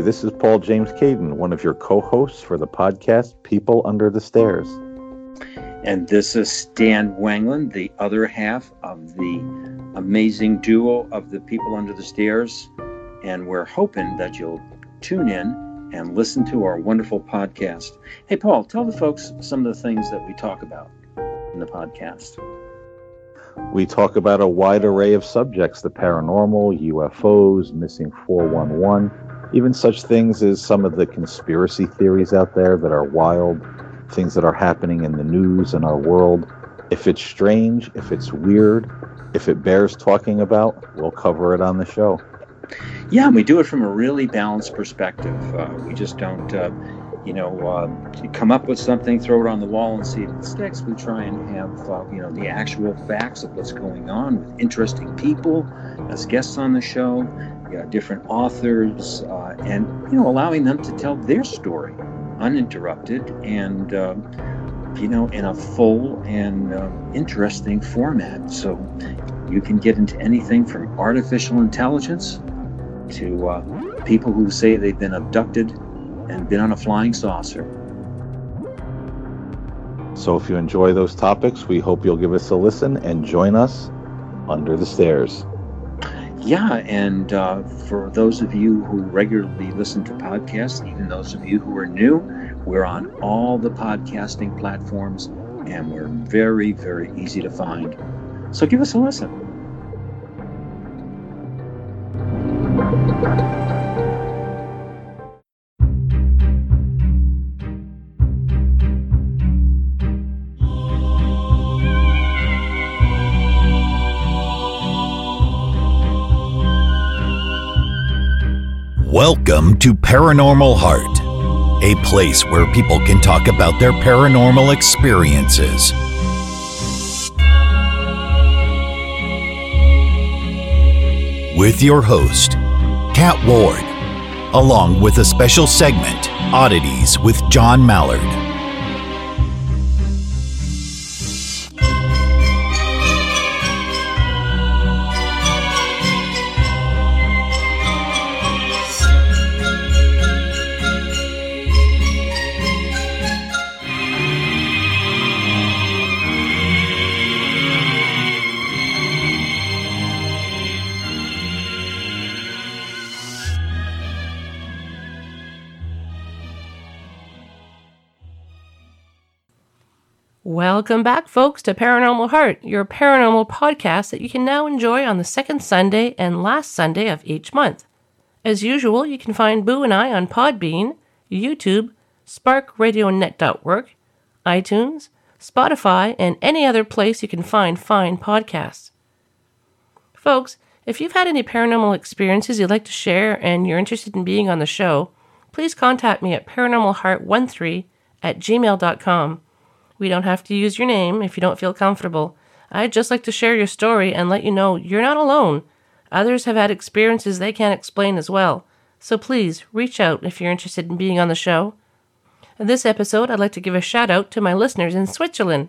Hey, this is Paul James Caden, one of your co hosts for the podcast People Under the Stairs. And this is Stan Wangland, the other half of the amazing duo of the People Under the Stairs. And we're hoping that you'll tune in and listen to our wonderful podcast. Hey, Paul, tell the folks some of the things that we talk about in the podcast. We talk about a wide array of subjects the paranormal, UFOs, missing 411, even such things as some of the conspiracy theories out there that are wild, things that are happening in the news in our world. If it's strange, if it's weird, if it bears talking about, we'll cover it on the show. Yeah, we do it from a really balanced perspective. Uh, we just don't, uh, you know, uh, come up with something, throw it on the wall, and see if it sticks. We try and have, uh, you know, the actual facts of what's going on with interesting people as guests on the show, different authors, uh, and you know, allowing them to tell their story uninterrupted and. Uh, you know, in a full and interesting format. So you can get into anything from artificial intelligence to uh, people who say they've been abducted and been on a flying saucer. So, if you enjoy those topics, we hope you'll give us a listen and join us under the stairs. Yeah, and uh, for those of you who regularly listen to podcasts, even those of you who are new, we're on all the podcasting platforms and we're very, very easy to find. So give us a listen. Welcome to Paranormal Heart, a place where people can talk about their paranormal experiences. With your host, Kat Ward, along with a special segment, Oddities with John Mallard. Welcome back, folks, to Paranormal Heart, your paranormal podcast that you can now enjoy on the second Sunday and last Sunday of each month. As usual, you can find Boo and I on Podbean, YouTube, SparkRadioNet.org, iTunes, Spotify, and any other place you can find fine podcasts. Folks, if you've had any paranormal experiences you'd like to share and you're interested in being on the show, please contact me at paranormalheart13 at gmail.com we don't have to use your name if you don't feel comfortable. I'd just like to share your story and let you know you're not alone. Others have had experiences they can't explain as well. So please reach out if you're interested in being on the show. In this episode, I'd like to give a shout out to my listeners in Switzerland.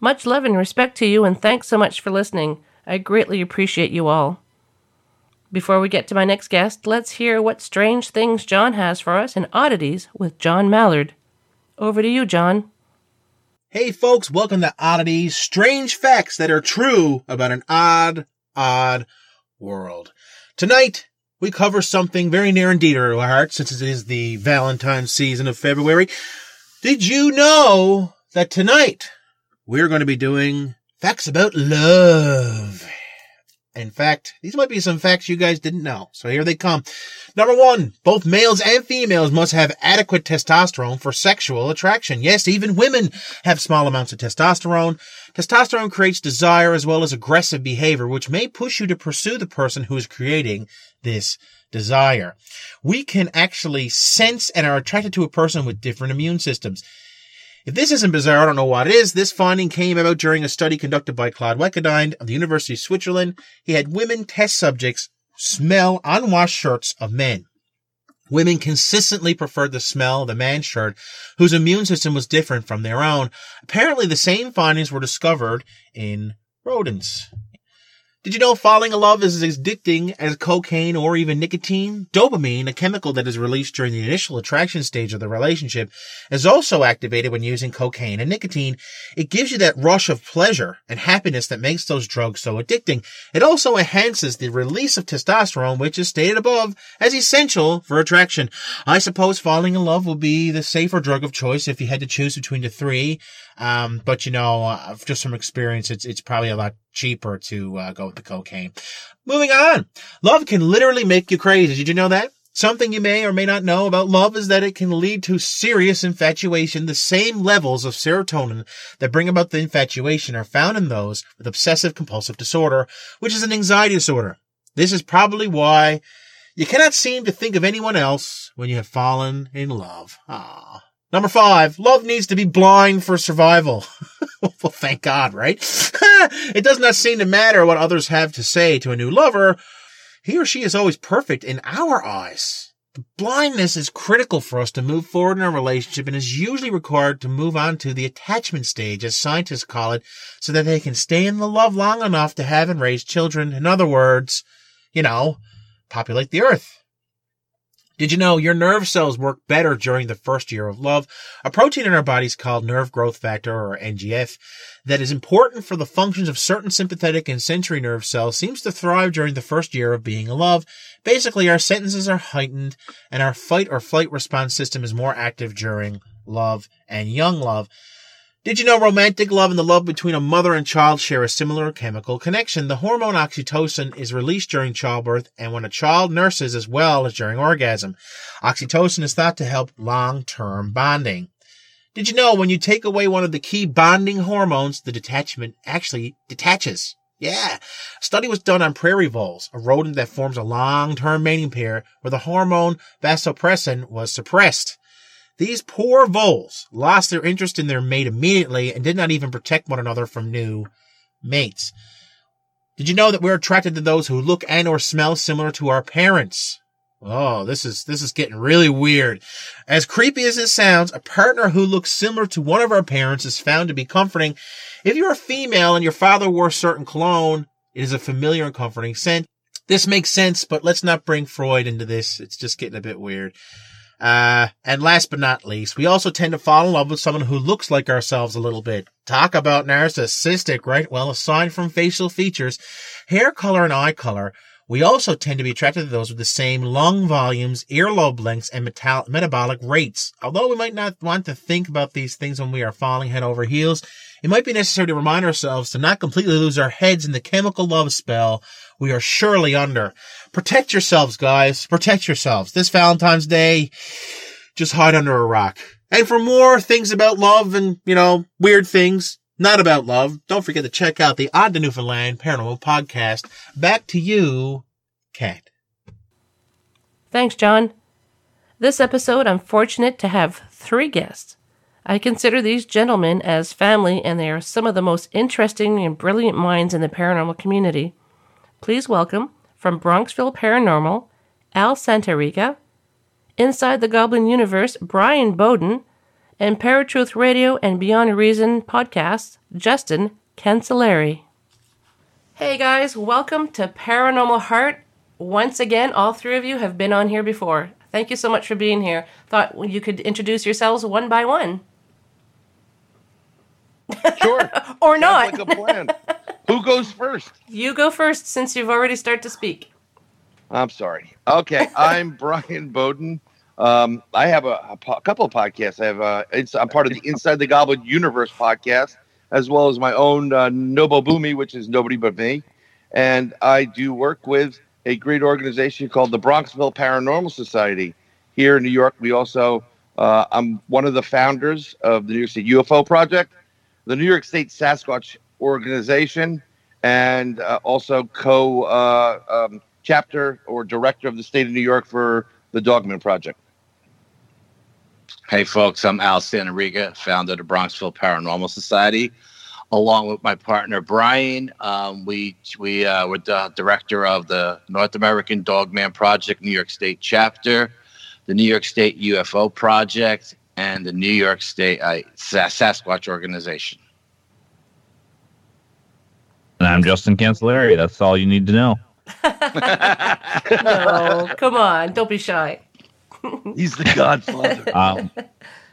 Much love and respect to you, and thanks so much for listening. I greatly appreciate you all. Before we get to my next guest, let's hear what strange things John has for us in Oddities with John Mallard. Over to you, John. Hey folks, welcome to Oddities, strange facts that are true about an odd, odd world. Tonight, we cover something very near and dear to our hearts since it is the Valentine's season of February. Did you know that tonight we're going to be doing facts about love? In fact, these might be some facts you guys didn't know. So here they come. Number one, both males and females must have adequate testosterone for sexual attraction. Yes, even women have small amounts of testosterone. Testosterone creates desire as well as aggressive behavior, which may push you to pursue the person who is creating this desire. We can actually sense and are attracted to a person with different immune systems. If this isn't bizarre, I don't know what it is. This finding came about during a study conducted by Claude Weckendine of the University of Switzerland. He had women test subjects smell unwashed shirts of men. Women consistently preferred the smell of the man's shirt, whose immune system was different from their own. Apparently, the same findings were discovered in rodents. Did you know falling in love is as addicting as cocaine or even nicotine? Dopamine, a chemical that is released during the initial attraction stage of the relationship, is also activated when using cocaine and nicotine. It gives you that rush of pleasure and happiness that makes those drugs so addicting. It also enhances the release of testosterone, which is stated above as essential for attraction. I suppose falling in love will be the safer drug of choice if you had to choose between the three. Um, but you know, uh, just from experience, it's, it's probably a lot cheaper to uh, go with the cocaine. Moving on. Love can literally make you crazy. Did you know that? Something you may or may not know about love is that it can lead to serious infatuation. The same levels of serotonin that bring about the infatuation are found in those with obsessive compulsive disorder, which is an anxiety disorder. This is probably why you cannot seem to think of anyone else when you have fallen in love. Ah. Number five, love needs to be blind for survival. well, thank God, right? it does not seem to matter what others have to say to a new lover. He or she is always perfect in our eyes. The blindness is critical for us to move forward in a relationship and is usually required to move on to the attachment stage, as scientists call it, so that they can stay in the love long enough to have and raise children. In other words, you know, populate the earth. Did you know your nerve cells work better during the first year of love? A protein in our bodies called nerve growth factor or NGF that is important for the functions of certain sympathetic and sensory nerve cells seems to thrive during the first year of being in love. Basically, our sentences are heightened and our fight or flight response system is more active during love and young love. Did you know romantic love and the love between a mother and child share a similar chemical connection? The hormone oxytocin is released during childbirth and when a child nurses as well as during orgasm. Oxytocin is thought to help long-term bonding. Did you know when you take away one of the key bonding hormones, the detachment actually detaches? Yeah. A study was done on prairie voles, a rodent that forms a long-term mating pair where the hormone vasopressin was suppressed. These poor voles lost their interest in their mate immediately and did not even protect one another from new mates. Did you know that we're attracted to those who look and or smell similar to our parents? Oh, this is, this is getting really weird. As creepy as it sounds, a partner who looks similar to one of our parents is found to be comforting. If you're a female and your father wore a certain cologne, it is a familiar and comforting scent. This makes sense, but let's not bring Freud into this. It's just getting a bit weird. Uh, and last but not least, we also tend to fall in love with someone who looks like ourselves a little bit. Talk about narcissistic, right? Well, aside from facial features, hair color and eye color, we also tend to be attracted to those with the same lung volumes, earlobe lengths, and metal- metabolic rates. Although we might not want to think about these things when we are falling head over heels, it might be necessary to remind ourselves to not completely lose our heads in the chemical love spell we are surely under. Protect yourselves, guys. Protect yourselves. This Valentine's Day, just hide under a rock. And for more things about love and, you know, weird things, not about love, don't forget to check out the Odd to Newfoundland Paranormal Podcast. Back to you, Kat. Thanks, John. This episode, I'm fortunate to have three guests. I consider these gentlemen as family, and they are some of the most interesting and brilliant minds in the paranormal community. Please welcome from Bronxville Paranormal, Al Santariga, Inside the Goblin Universe, Brian Bowden, and Paratruth Radio and Beyond Reason podcasts, Justin Cancelleri. Hey guys, welcome to Paranormal Heart. Once again, all three of you have been on here before. Thank you so much for being here. Thought you could introduce yourselves one by one. Sure. or not. Sounds like a plan. Who goes first? You go first since you've already started to speak. I'm sorry. Okay, I'm Brian Bowden. Um, I have a, a po- couple of podcasts. I have uh, it's, I'm part of the Inside the Goblin Universe podcast, as well as my own uh, Nobo Boomy, which is nobody but me. And I do work with a great organization called the Bronxville Paranormal Society here in New York. We also uh, I'm one of the founders of the New York State UFO Project, the New York State Sasquatch Organization, and uh, also co uh, um, chapter or director of the state of New York for the Dogman Project. Hey, folks, I'm Al Santariga, founder of the Bronxville Paranormal Society. Along with my partner Brian, um, we we uh, were the director of the North American Dogman Project, New York State chapter, the New York State UFO Project, and the New York State uh, Sasquatch Organization. And I'm Justin Cancellari. That's all you need to know. No, come on, don't be shy. He's the Godfather. Um,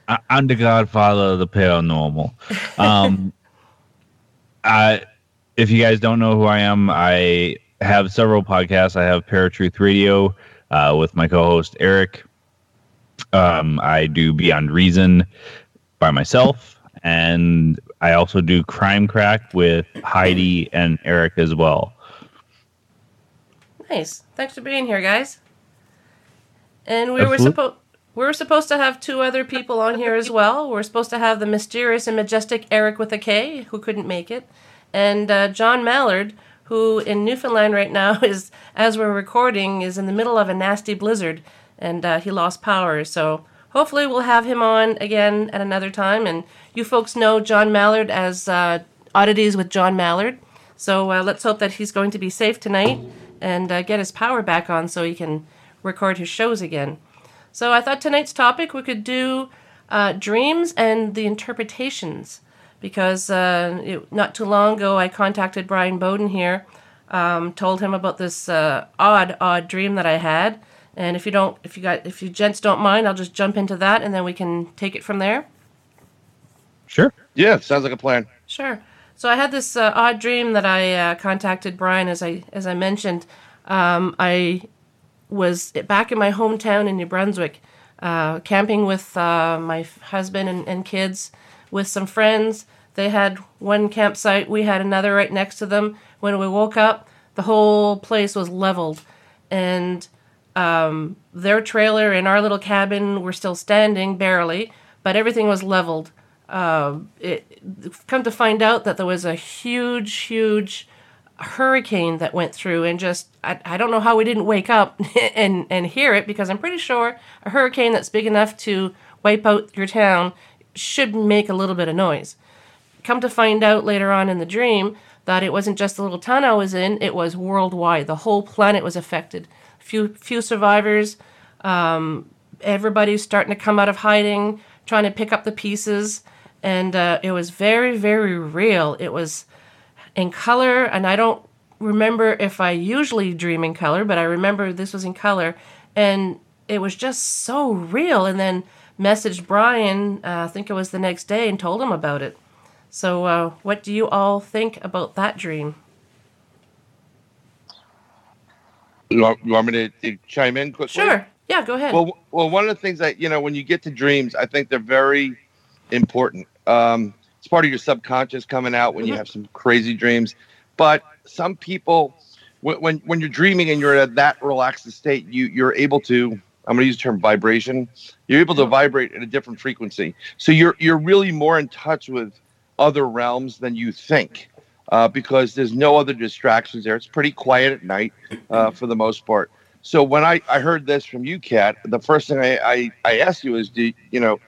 I, I'm the godfather of the paranormal. Um, I, if you guys don't know who I am, I have several podcasts. I have Paratruth Radio uh, with my co-host Eric. Um, I do Beyond Reason by myself, and I also do Crime Crack with Heidi and Eric as well. Nice. Thanks for being here, guys. And we were supposed we were supposed to have two other people on here as well. We're supposed to have the mysterious and majestic Eric with a K, who couldn't make it, and uh, John Mallard, who in Newfoundland right now is, as we're recording, is in the middle of a nasty blizzard, and uh, he lost power. So hopefully we'll have him on again at another time. And you folks know John Mallard as uh, Oddities with John Mallard. So uh, let's hope that he's going to be safe tonight and uh, get his power back on so he can record his shows again. So I thought tonight's topic we could do uh, dreams and the interpretations because uh, it, not too long ago I contacted Brian Bowden here, um, told him about this uh, odd, odd dream that I had. And if you don't, if you got, if you gents don't mind, I'll just jump into that and then we can take it from there. Sure. yeah, sounds like a plan. Sure. So I had this uh, odd dream that I uh, contacted Brian as I as I mentioned. Um, I was back in my hometown in New Brunswick, uh, camping with uh, my husband and, and kids, with some friends. They had one campsite, we had another right next to them. When we woke up, the whole place was leveled, and um, their trailer and our little cabin were still standing barely, but everything was leveled. Uh, it, come to find out that there was a huge, huge hurricane that went through and just I, I don't know how we didn't wake up and and hear it because I'm pretty sure a hurricane that's big enough to wipe out your town should make a little bit of noise. Come to find out later on in the dream that it wasn't just the little town I was in, it was worldwide. The whole planet was affected. Few few survivors, um, everybody's starting to come out of hiding, trying to pick up the pieces, and uh, it was very, very real. It was in color, and I don't remember if I usually dream in color, but I remember this was in color, and it was just so real. And then messaged Brian, uh, I think it was the next day, and told him about it. So, uh, what do you all think about that dream? You want, you want me to, to chime in quickly? Sure. Yeah, go ahead. Well, well, one of the things that you know when you get to dreams, I think they're very important. Um, it's part of your subconscious coming out when you Mhm. have some crazy dreams. But some people, when when, when you're dreaming and you're at that relaxed state, you you're able to. I'm going to use the term vibration. You're able to vibrate at a different frequency, so you're you're really more in touch with other realms than you think, uh, because there's no other distractions there. It's pretty quiet at night, uh, for the most part. So when I, I heard this from you, Kat, the first thing I, I, I asked you is, do you know,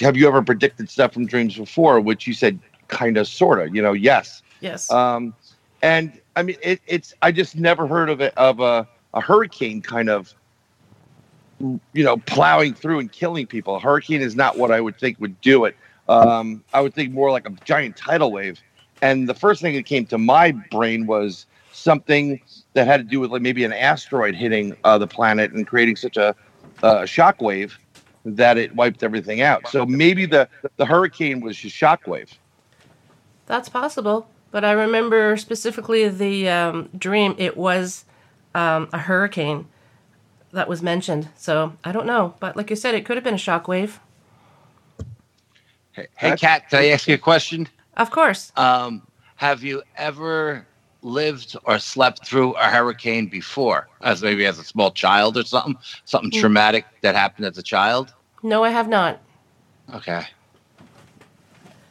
have you ever predicted stuff from dreams before? Which you said kind of, sort of, you know, yes. yes. Um, and I mean, it, it's I just never heard of it of a, a hurricane kind of, you know, plowing through and killing people. A hurricane is not what I would think would do it. Um, I would think more like a giant tidal wave. And the first thing that came to my brain was something that had to do with like maybe an asteroid hitting uh, the planet and creating such a, a shock wave that it wiped everything out. So maybe the the hurricane was just shockwave. That's possible, but I remember specifically the um, dream. It was um, a hurricane that was mentioned. So I don't know, but like you said, it could have been a shockwave. Hey, hey, Kat, can I ask you a question? Of course. Um, have you ever lived or slept through a hurricane before, as maybe as a small child or something, something Mm. traumatic that happened as a child? No, I have not. Okay.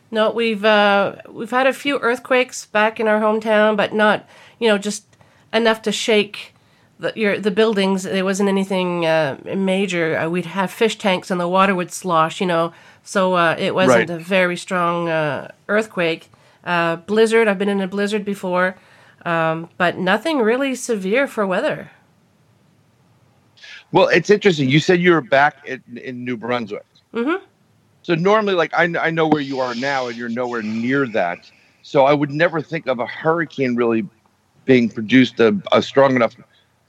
No, we've uh, we've had a few earthquakes back in our hometown, but not you know just enough to shake the your the buildings. There wasn't anything uh, major. Uh, we'd have fish tanks and the water would slosh. You know, so uh, it wasn't Right. a very strong uh, earthquake. Uh, blizzard. I've been in a blizzard before, um, but nothing really severe for weather. Well, it's interesting. You said you were back in, in New Brunswick. Mhm. So normally, like I, I know where you are now, and you're nowhere near that. So I would never think of a hurricane really being produced a, a strong enough.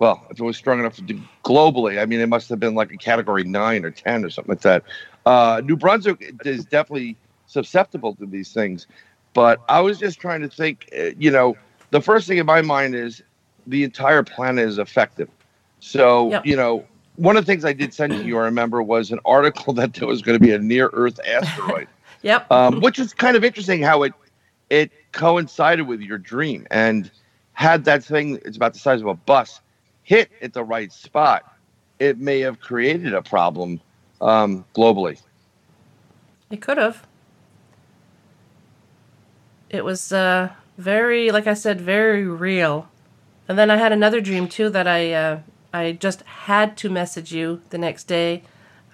Well, if it was strong enough to do globally, I mean, it must have been like a category nine or 10 or something like that. Uh, New Brunswick is definitely susceptible to these things. But I was just trying to think, uh, you know, the first thing in my mind is the entire planet is effective. So, Yep. you know, one of the things I did send to you, I remember, was an article that there was going to be a near Earth asteroid, Yep. um, which is kind of interesting how it it coincided with your dream. And had that thing, it's about the size of a bus, hit at the right spot, it may have created a problem um, globally. It could have. It was uh, very, like I said, very real. And then I had another dream too that I uh, I just had to message you the next day.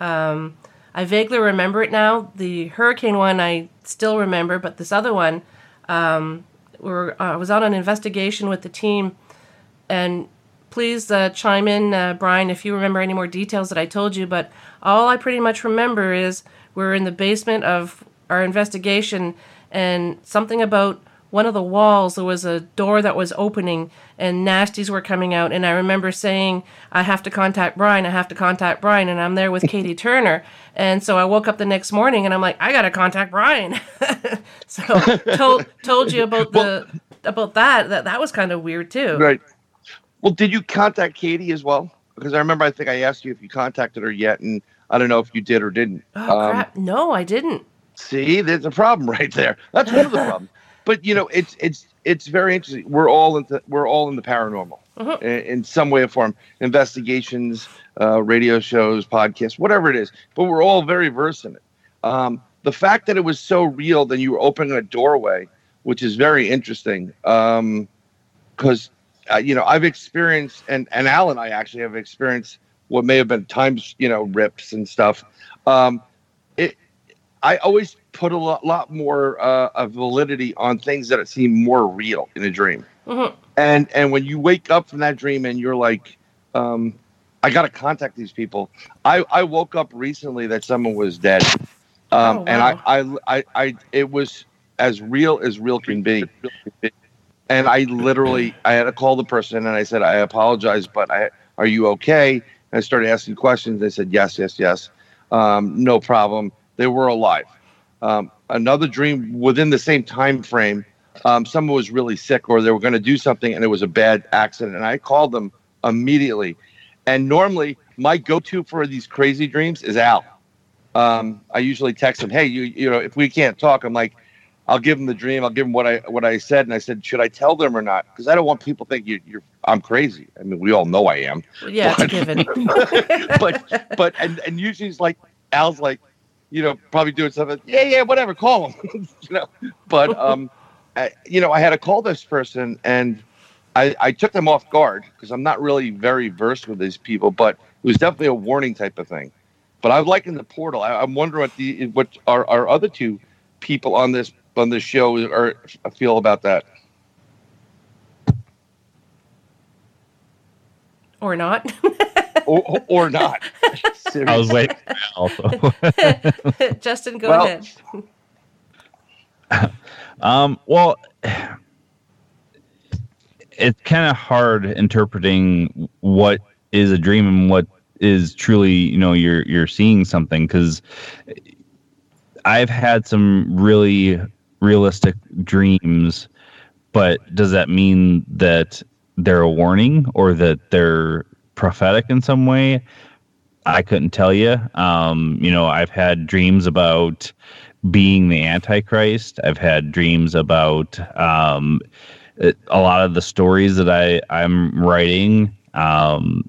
Um, I vaguely remember it now. The hurricane one I still remember, but this other one, um, we were, uh, I was on an investigation with the team, and please uh, chime in, uh, Brian, if you remember any more details that I told you. But all I pretty much remember is we're in the basement of our investigation, and something about one of the walls, there was a door that was opening, and nasties were coming out. And I remember saying, I have to contact Brian, I have to contact Brian. And I'm there with Katie Turner. And so I woke up the next morning and I'm like, I got to contact Brian. so told, told you about the. About that, that that was kind of weird too. Right. Well, did you contact Katie as well? Because I remember I think I asked you if you contacted her yet, and I don't know if you did or didn't. Oh Um, crap! No, I didn't. See, there's a problem right there. That's one of the problems. But you know, it's it's it's very interesting. We're all into we're all in the paranormal Mhm. in, in some way or form. Investigations, uh, radio shows, podcasts, whatever it is. But we're all very versed in it. Um, the fact that it was so real, then you were opening a doorway, which is very interesting. Because uh, you know, I've experienced, and and Al and I actually have experienced what may have been times, you know, rips and stuff. Um, I always put a lot, lot more uh, of validity on things that seem more real in a dream. Mhm. And and when you wake up from that dream and you're like, um, I got to contact these people. I I woke up recently that someone was dead, um, Oh, and. I, I I I it was as real as real can be. And I literally, I had to call the person and I said, I apologize, but I, are you okay? And I started asking questions. They said, yes, yes, yes. Um, no problem. They were alive. Um, another dream within the same time frame, um, someone was really sick or they were going to do something and it was a bad accident. And I called them immediately. And normally, my go-to for these crazy dreams is Al. Um, I usually text him, "Hey, you, you know, if we can't talk, I'm like, I'll give him the dream. I'll give him what I what I said, and I said, should I tell them or not? Because I don't want people to think you, you're I'm crazy. I mean, we all know I am. Yeah, it's a But- given. but but and and usually it's like Al's like, you know, probably doing something. Yeah, yeah, whatever. Call him. you know, but um, I, you know, I had to call this person, and I I took them off guard because I'm not really very versed with these people, but it was definitely a warning type of thing. But I like in the portal. I, I'm wondering what the what our our other two people on this on this show are feel about that. or not. or, or not. I was waiting for Al, so. Justin, go Well, ahead. Um, well, it's kind of hard interpreting what is a dream and what is truly, you know, you're you're seeing something because I've had some really realistic dreams, but does that mean that they're a warning or that they're prophetic in some way? I couldn't tell you. Um, you know, I've had dreams about being the Antichrist. I've had dreams about um, it- a lot of the stories that I I'm writing. Um,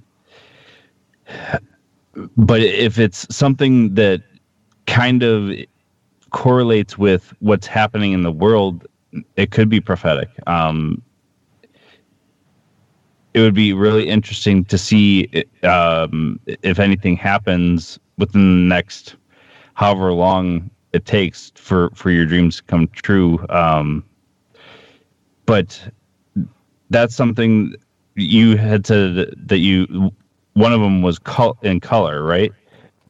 but if it's something that kind of correlates with what's happening in the world, it could be prophetic. Um, it would be really interesting to see um, if anything happens within the next however long it takes for for your dreams to come true. Um, but that's something you had said that you one of them was col- in color, right?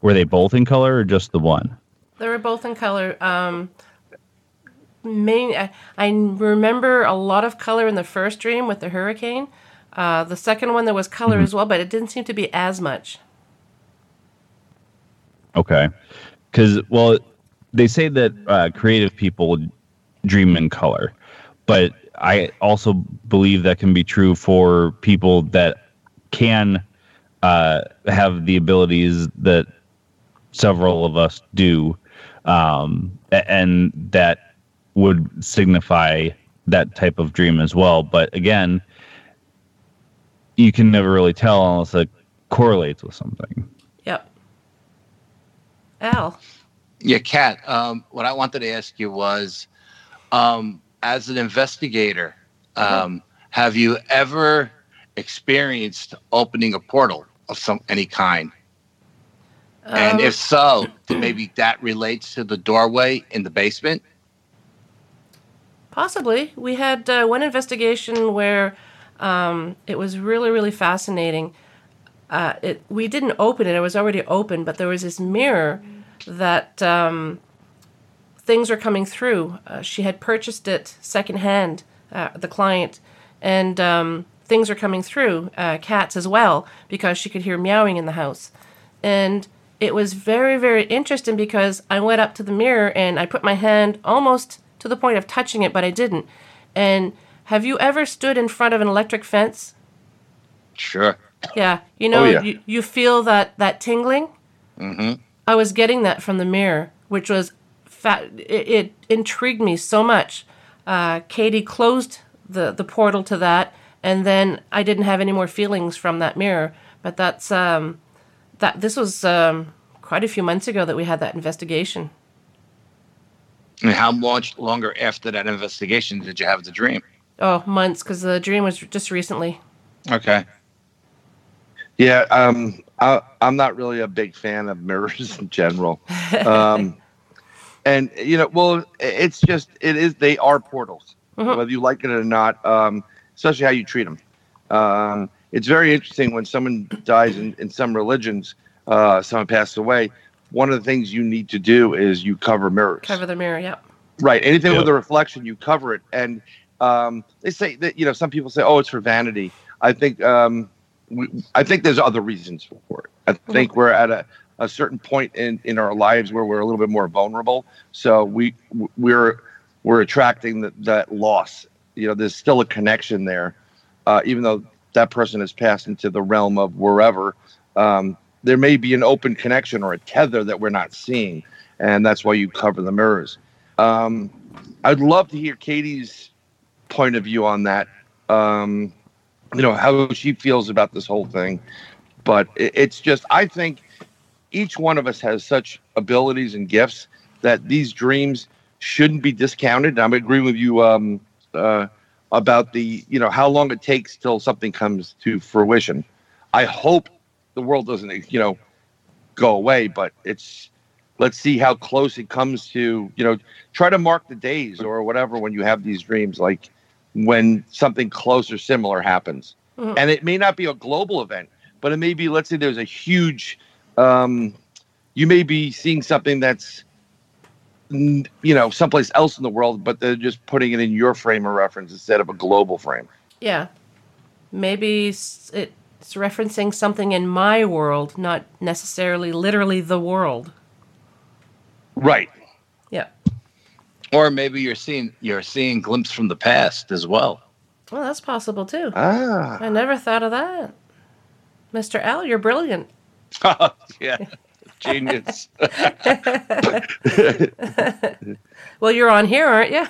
Were they both in color or just the one? They were both in color. Um, main. I, I remember a lot of color in the first dream with the hurricane. Uh, the second one there was color as well, but it didn't seem to be as much. Okay. Because, well, they say that uh, creative people dream in color, but I also believe that can be true for people that can uh, have the abilities that several of us do, um, and that would signify that type of dream as well. But again, you can never really tell unless it correlates with something. Yep. Al. Yeah, Kat. Um, what I wanted to ask you was, um, as an investigator, um, have you ever experienced opening a portal of some any kind? and if so, maybe that relates to the doorway in the basement. Possibly. We had uh, one investigation where um, it was really, really fascinating. Uh, it we didn't open it; it was already open, but there was this mirror that um, things were coming through. Uh, she had purchased it secondhand, uh, the client, and um, things are coming through. Uh, cats as well, because she could hear meowing in the house, and it was very, very interesting because I went up to the mirror and I put my hand almost to the point of touching it, but I didn't. And have you ever stood in front of an electric fence? Sure. Yeah, you know, Oh, yeah. you, you feel that that tingling. Mm-hmm. I was getting that from the mirror, which was fa- it, it intrigued me so much. Uh, Katie closed the the portal to that, and then I didn't have any more feelings from that mirror. But that's um, that this was um, quite a few months ago that we had that investigation. And how much longer after that investigation did you have the dream? Oh, months because the dream was just recently. Okay. Yeah, um, I, I'm not really a big fan of mirrors in general. Um, and you know, well, it's just it is they are portals, Mhm. whether you like it or not. Um, especially how you treat them. Um, it's very interesting when someone dies in, in some religions, uh, someone passed away. One of the things you need to do is you cover mirrors. Cover the mirror. Yep. Right. Anything Yeah. with a reflection, you cover it. And um, they say that you know some people say, "Oh, it's for vanity." I think um, we, I think there's other reasons for it. I think we're at a, a certain point in, in our lives where we're a little bit more vulnerable. So we we're we're attracting the, that loss. You know, there's still a connection there, uh, even though that person has passed into the realm of wherever. Um, there may be an open connection or a tether that we're not seeing, and that's why you cover the mirrors. Um, I'd love to hear Katie's point of view on that. Um, you know how she feels about this whole thing, but it, it's just I think each one of us has such abilities and gifts that these dreams shouldn't be discounted. I'm agreeing with you um, uh, about the you know how long it takes till something comes to fruition. I hope the world doesn't you know go away, but it's let's see how close it comes to you know try to mark the days or whatever when you have these dreams like when something close or similar happens Mhm. and it may not be a global event but it may be let's say there's a huge um, you may be seeing something that's you know someplace else in the world but they're just putting it in your frame of reference instead of a global frame Yeah. Maybe it's referencing something in my world, not necessarily literally the world. right. Or maybe you're seeing you're seeing glimpse from the past as well. Well, that's possible too. ah I never thought of that. Mr. Al, you're brilliant. yeah genius Well, you're on here, aren't you?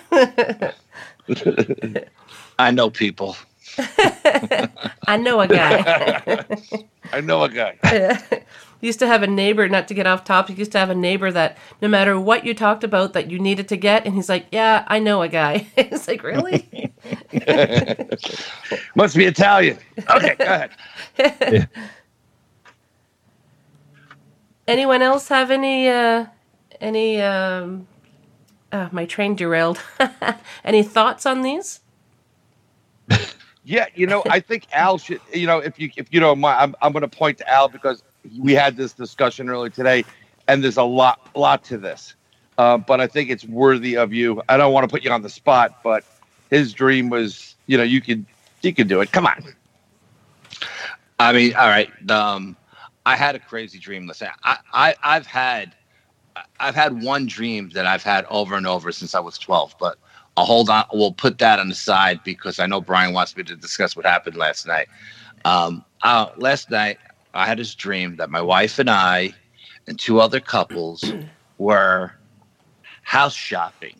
I know people. I know a guy. i know a guy used to have a neighbor, not to get off topic, used to have a neighbor that no matter what you talked about that you needed to get, and he's like, Yeah, I know a guy. it's like, Really? must be italian okay go ahead Anyone else have any uh any um uh, my train derailed. any thoughts on these? Yeah, you know, I think Al should. You know, if you if you don't mind, I'm I'm going to point to Al because we had this discussion earlier today, and there's a lot lot to this. uh, but I think it's worthy of you. I don't want to put you on the spot, but his dream was, you know, you could you could do it. Come on. I mean, all right. Um, I had a crazy dream. Listen, I, I I've had I've had one dream that I've had over and over since I was 12, but I'll hold on. We'll put that on the side because I know Brian wants me to discuss what happened last night. Um, uh, last night, I had this dream that my wife and I and two other couples were house shopping.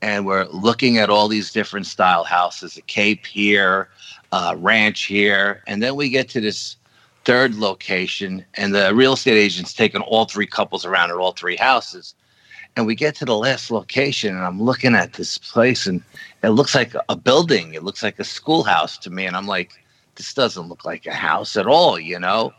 And we're looking at all these different style houses, a cape here, a ranch here. And then we get to this third location, and the real estate agent's taking all three couples around at all three houses. And we get to the last location, and I'm looking at this place, and it looks like a building. It looks like a schoolhouse to me. And I'm like, this doesn't look like a house at all, you know?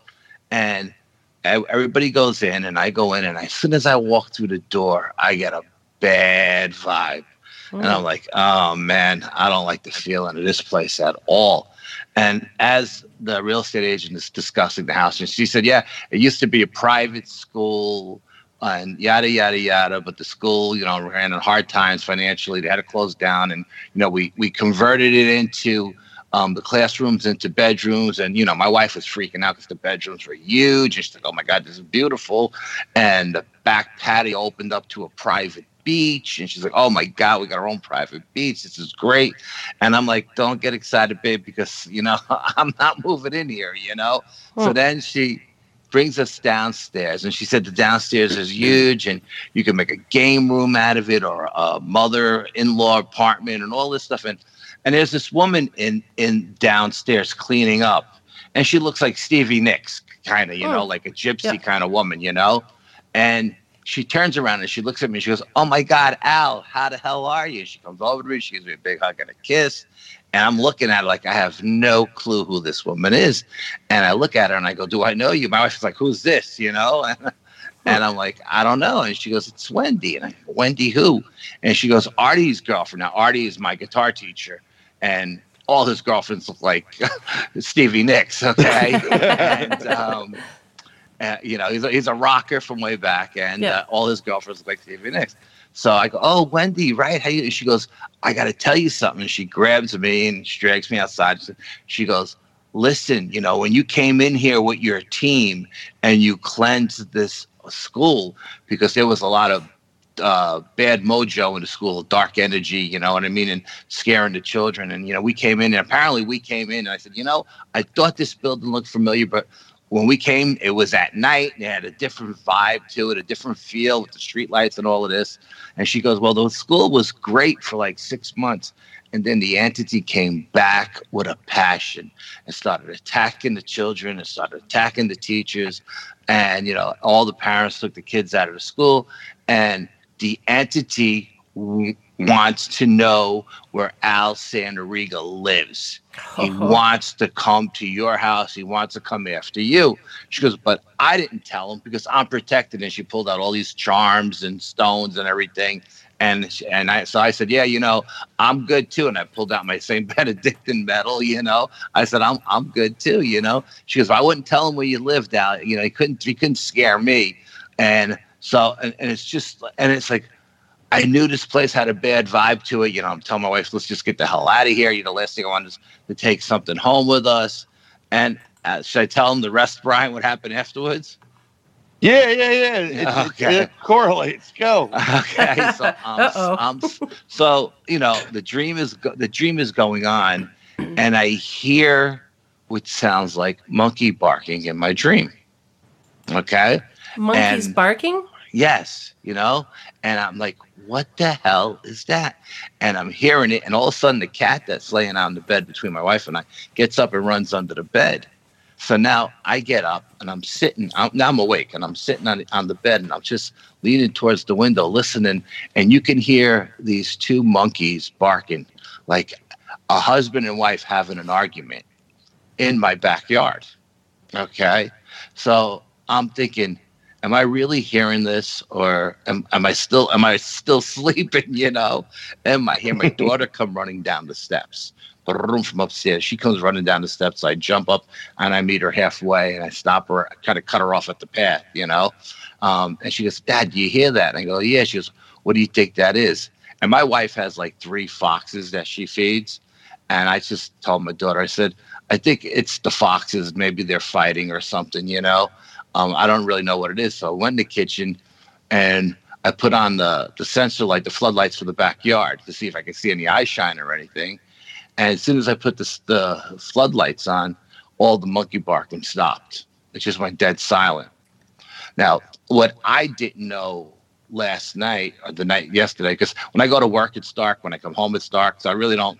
And everybody goes in, and I go in, and as soon as I walk through the door, I get a bad vibe. Mm. And I'm like, oh man, I don't like the feeling of this place at all. And as the real estate agent is discussing the house, and she said, yeah, it used to be a private school and yada yada yada. But the school, you know, ran in hard times financially. They had to close down, and you know, we we converted it into um, the classrooms into bedrooms. And, you know, my wife was freaking out because the bedrooms were huge. And she's like, oh my God, this is beautiful. And the back patio opened up to a private beach. And she's like, oh my God, we got our own private beach. This is great. And I'm like, don't get excited, babe, because, you know, I'm not moving in here, you know? Hmm. So then she brings us downstairs and she said the downstairs is huge and you can make a game room out of it or a mother-in-law apartment and all this stuff and and there's this woman in in downstairs cleaning up and she looks like stevie nicks kind of you oh. know like a gypsy yeah. kind of woman you know and she turns around and she looks at me. She goes, "Oh my God, Al, how the hell are you?" She comes over to me. She gives me a big hug and a kiss, and I'm looking at her like I have no clue who this woman is. And I look at her and I go, "Do I know you?" My wife's like, "Who's this?" You know. And, I'm like, I don't know. And she goes, It's Wendy. And I go, Wendy who? And she goes, Artie's girlfriend. Now, Artie is my guitar teacher. And all his girlfriends look like Stevie Nicks, okay? and um, uh, you know, he's a, he's a rocker from way back, and yeah. uh, all his girlfriends look like Stevie Nicks. So I go, "Oh, Wendy, right? How you?" She goes, "I got to tell you something." And she grabs me and she drags me outside. She goes, "Listen, you know, when you came in here with your team and you cleansed this school because there was a lot of uh, bad mojo in the school, dark energy, you know what I mean, and scaring the children. And you know, we came in, and apparently we came in, and I said, you know, I thought this building looked familiar, but when we came, it was at night. And It had a different vibe to it, a different feel with the streetlights and all of this. And she goes, Well, the school was great for like six months. And then the entity came back with a passion and started attacking the children and started attacking the teachers. And, you know, all the parents took the kids out of the school. And the entity wants to know where Al Sandariga lives. He wants to come to your house. He wants to come after you. She goes, but I didn't tell him because I'm protected. And she pulled out all these charms and stones and everything. And and I so I said, yeah, you know, I'm good too. And I pulled out my Saint Benedictine medal. You know, I said, I'm I'm good too. You know, she goes, well, I wouldn't tell him where you lived out. You know, he couldn't he couldn't scare me. And so and, and it's just and it's like I knew this place had a bad vibe to it. You know, I'm telling my wife, let's just get the hell out of here. You know, last thing I wanted is to take something home with us. And uh, should I tell him the rest, Brian, what happened afterwards? Yeah, yeah, yeah. It, okay. it, it correlates. Go. Okay. So, um, um, so you know, the dream is go- the dream is going on, and I hear what sounds like monkey barking in my dream. Okay. Monkeys and, barking. Yes, you know, and I'm like, what the hell is that? And I'm hearing it, and all of a sudden, the cat that's laying on the bed between my wife and I gets up and runs under the bed. So now I get up and I'm sitting. I'm, now I'm awake and I'm sitting on on the bed and I'm just leaning towards the window, listening. And you can hear these two monkeys barking, like a husband and wife having an argument in my backyard. Okay, so I'm thinking am I really hearing this or am, am I still am I still sleeping? You know, and I hear my daughter come running down the steps from upstairs. She comes running down the steps. I jump up and I meet her halfway and I stop her, I kind of cut her off at the path, you know. Um, and she goes, Dad, do you hear that? And I go, Yeah. She goes, What do you think that is? And my wife has like three foxes that she feeds. And I just told my daughter, I said, I think it's the foxes. Maybe they're fighting or something, you know? Um, I don't really know what it is. So I went in the kitchen and I put on the, the sensor light, the floodlights for the backyard to see if I could see any eye shine or anything. And as soon as I put the, the floodlights on, all the monkey barking stopped. It just went dead silent. Now, what I didn't know last night or the night yesterday, because when I go to work, it's dark. When I come home, it's dark. So I really don't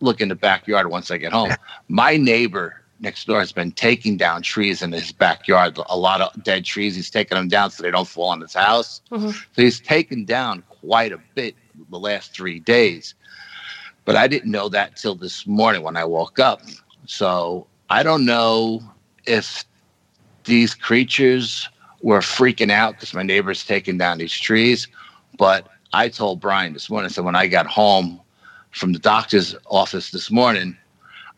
look in the backyard once I get home. My neighbor next door has been taking down trees in his backyard, a lot of dead trees. He's taking them down so they don't fall on his house. Mhm. So he's taken down quite a bit the last three days. But I didn't know that till this morning when I woke up. So I don't know if these creatures were freaking out because my neighbor's taking down these trees. But I told Brian this morning, so when I got home from the doctor's office this morning,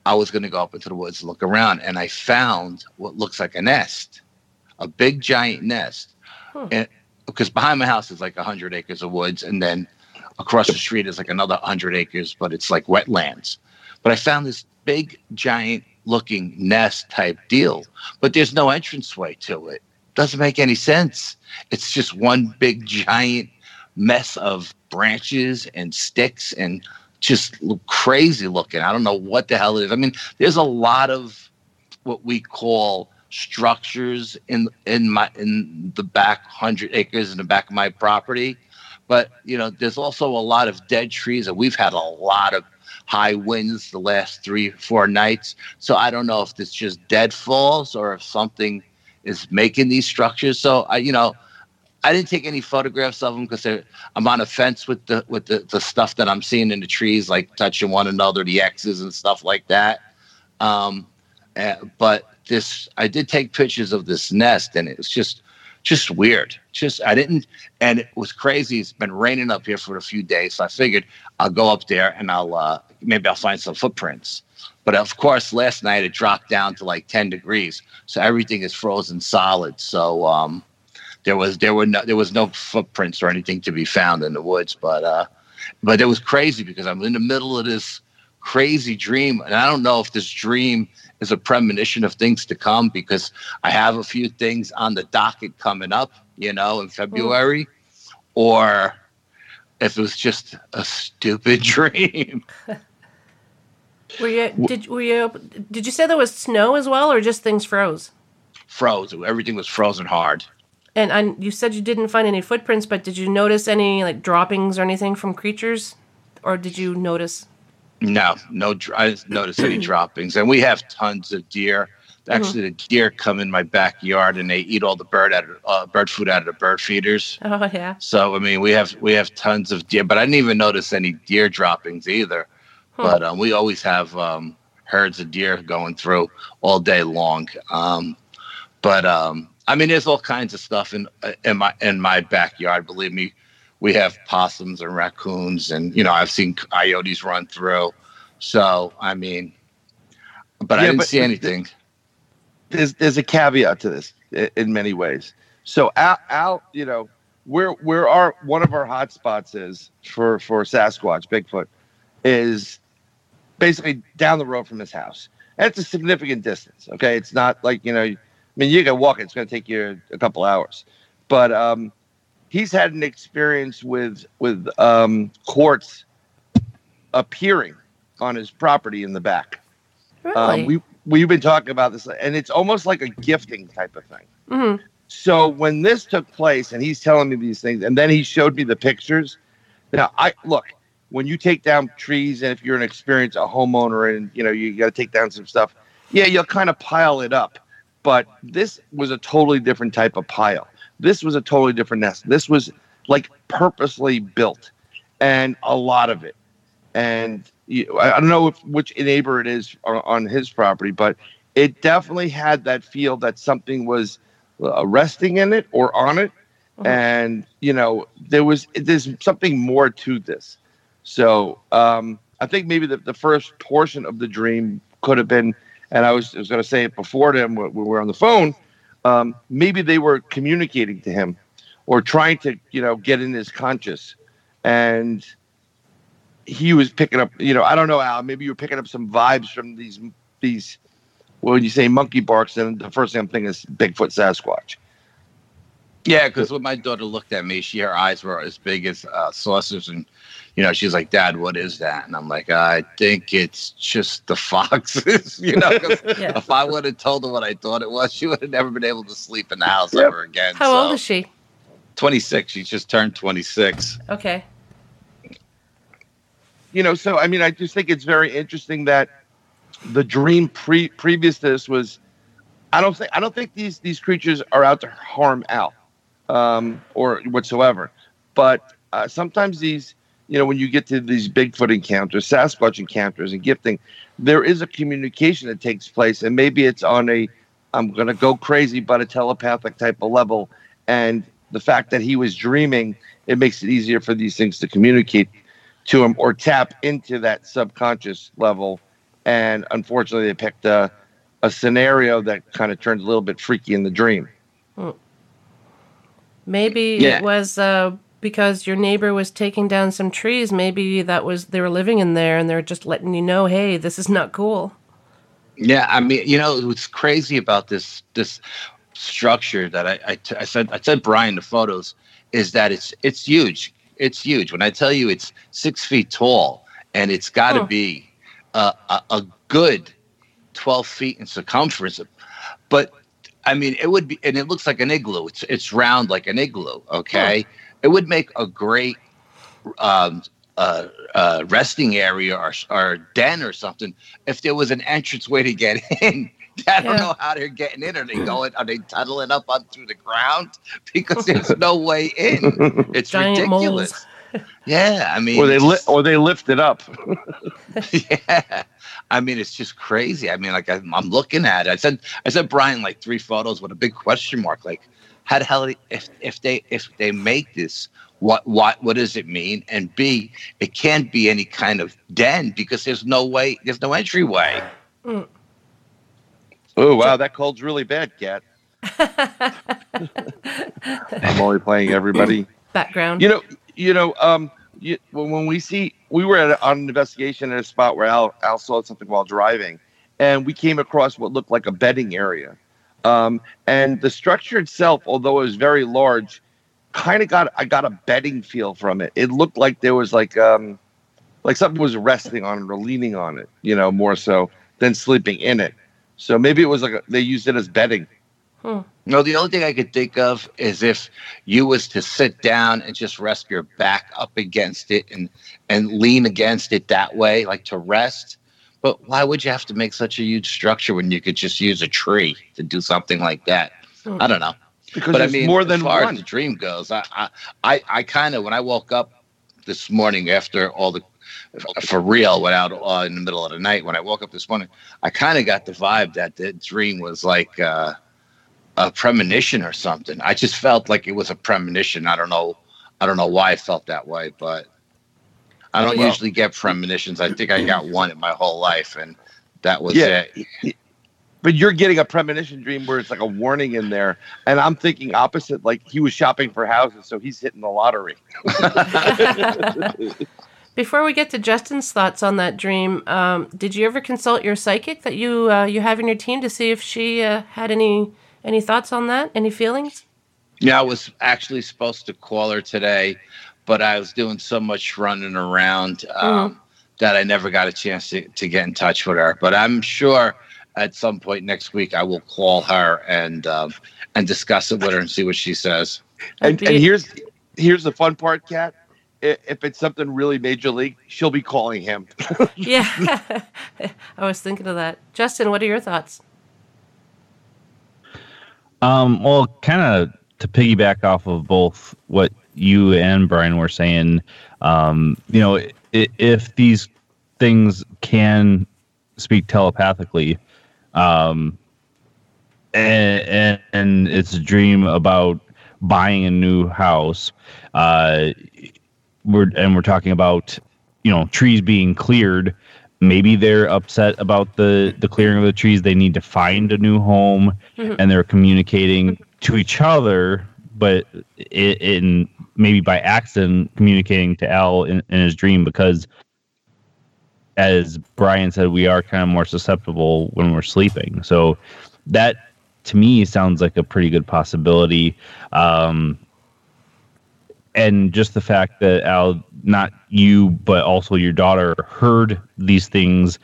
I was going to go up into the woods look around. And I found what looks like a nest, a big giant nest. Hmm. And because behind my house is like 100 acres of woods. And then across the street is like another 100 acres, but it's like wetlands. But I found this big, giant looking nest type deal, but there's no entranceway to it. Doesn't make any sense. It's just one big, giant mess of branches and sticks and just look crazy looking. I don't know what the hell it is. I mean, there's a lot of what we call structures in in my in the back hundred acres in the back of my property. But you know, there's also a lot of dead trees, and we've had a lot of high winds the last three, four nights. So I don't know if it's just dead falls or if something is making these structures. So I, you know, I didn't take any photographs of them because I'm on a fence with the with the, the stuff that I'm seeing in the trees, like touching one another, the X's and stuff like that. Um, uh, but this, I did take pictures of this nest, and it was just just weird. Just I didn't, and it was crazy. It's been raining up here for a few days, so I figured I'll go up there and I'll uh, maybe I'll find some footprints. But of course, last night it dropped down to like 10 degrees, so everything is frozen solid. So um, there was there were no there was no footprints or anything to be found in the woods. But uh, but it was crazy because I'm in the middle of this crazy dream, and I don't know if this dream is a premonition of things to come because I have a few things on the docket coming up, you know, in February, or if it was just a stupid dream. Were you did were you did you say there was snow as well, or just things froze? Froze. Everything was frozen hard. And I, you said you didn't find any footprints, but did you notice any like droppings or anything from creatures, or did you notice? No, no. I didn't notice any droppings, and we have tons of deer. Actually, the deer come in my backyard and they eat all the bird out of, uh, bird food out of the bird feeders. Oh yeah. So I mean, we have we have tons of deer, but I didn't even notice any deer droppings either. Hmm. But um, we always have um, herds of deer going through all day long. Um, but um, I mean, there's all kinds of stuff in uh, in my in my backyard. Believe me, we have possums and raccoons, and you know, I've seen coyotes run through. So I mean, but I didn't but- see anything. there's there's a caveat to this in many ways. So Al, Al you know, where where our one of our hot spots is for for Sasquatch, Bigfoot, is basically down the road from his house. It's a significant distance. Okay, it's not like you know, mean, you can walk it; it's going to take you a couple hours. But um, he's had an experience with with um, quartz appearing on his property in the back. Really? Um, we we've been talking about this, and it's almost like a gifting type of thing. hmm So when this took place, and he's telling me these things, and then he showed me the pictures. Now I look when you take down trees, and if you're an experienced a homeowner, and you know you got to take down some stuff. Yeah, you'll kind of pile it up, but this was a totally different type of pile. This was a totally different nest. This was like purposely built, and a lot of it. And you, I I don't know if, which neighbor it is on, on his property, but it definitely had that feel that something was uh, resting in it or on it, Mhm. and you know there was there's something more to this. So um, I think maybe the, the first portion of the dream could have been, and I was, was going to say it before to him when we were on the phone, um, maybe they were communicating to him or trying to, you know, get in his conscious. And he was picking up, you know, I don't know, Al, maybe you were picking up some vibes from these, these, when you say monkey barks, then the first thing I'm thinking is Bigfoot Sasquatch. Yeah, because when my daughter looked at me, she her eyes were as big as uh, saucers, and you know she's like, "Dad, what is that?" And I'm like, "I think it's just the foxes." you know, 'cause Yeah. if I would have told her what I thought it was, she would have never been able to sleep in the house Yep. ever again. How so, old is she? 26. She just turned 26. Okay. you know so i mean i just think it's very interesting that the dream pre previous to this was i don't think i don't think these these creatures are out to harm al um or whatsoever but uh, sometimes these you know when you get to these bigfoot encounters sasquatch encounters and gifting there is a communication that takes place and maybe it's on a i'm going to go crazy but a telepathic type of level and the fact that he was dreaming it makes it easier for these things to communicate to him or tap into that subconscious level. And unfortunately, they picked a, a scenario that kind of turned a little bit freaky in the dream. Maybe Yeah. it was uh, because your neighbor was taking down some trees. Maybe that was they were living in there and they're just letting you know, hey, this is not cool. Yeah, I mean, you know, what's crazy about this this structure that I, I, t- I said I said Brian the photos is that it's it's huge. It's huge. When I tell you it's six feet tall and it's got to be a, a, a good twelve feet in circumference, but I mean, it would be, and it looks like an igloo. It's it's round like an igloo. Okay, it would make a great um, uh, uh, resting area or or den or something if there was an entrance way to get in. I don't Yeah. know how they're getting in. Are they going? Are they tunneling up on through the ground? Because there's no way in. It's Giant ridiculous. Yeah, I mean, or they it's li- or they lift it up. yeah, I mean, it's just crazy. I mean, like I'm, I'm looking at it. I said, I said, Brian, like three photos with a big question mark. Like, how the hell? If if they if they make this, what what what does it mean? And B, it can't be any kind of den because there's no way, there's no entryway. Oh wow, that cold's really bad, Kat. I'm only playing everybody. Background. You know, you know, um, you, when, we see, we were at on an investigation at a spot where Al, Al saw something while driving, and we came across what looked like a bedding area. Um, and the structure itself, although it was very large, kind of got I got a bedding feel from it. It looked like there was like um, like something was resting on it or leaning on it, you know, more so than sleeping in it. So maybe it was like a, they used it as bedding. No, the only thing I could think of is if you was to sit down and just rest your back up against it and and lean against it that way, like to rest. But why would you have to make such a huge structure when you could just use a tree to do something like that? I don't know. Because but I mean, more than as far one. as the dream goes, I I I, I kind of when I woke up this morning after all the for real without uh, in the middle of the night when I woke up this morning, I kind of got the vibe that the dream was like uh, a premonition or something. I just felt like it was a premonition. I don't know. I don't know why I felt that way, but I don't Well- usually get premonitions. I think I got one in my whole life, and that was Yeah. it. But you're getting a premonition dream where it's like a warning in there, and I'm thinking opposite. Like he was shopping for houses, so he's hitting the lottery. Before we get to Justin's thoughts on that dream, um, did you ever consult your psychic that you uh, you have in your team to see if she uh, had any any thoughts on that, any feelings? Yeah, I was actually supposed to call her today, but I was doing so much running around um, that I never got a chance to, to get in touch with her. But I'm sure at some point next week I will call her and um, and discuss it with her and see what she says. And, and here's here's the fun part, Kat. If it's something really major league, she'll be calling him. Yeah, I was thinking of that. Justin, what are your thoughts? Um, well, kind of to piggyback off of both what you and Brian were saying, um, you know, i- if these things can speak telepathically, um, and, and, and it's a dream about buying a new house, uh, we're and we're talking about you know trees being cleared maybe they're upset about the the clearing of the trees. They need to find a new home, Mhm. and they're communicating to each other, but i in maybe by accident communicating to Al in, in his dream because. As Brian said, we are kind of more susceptible when we're sleeping. So that to me sounds like a pretty good possibility. Um, and just the fact that Al, not you, but also your daughter, heard these things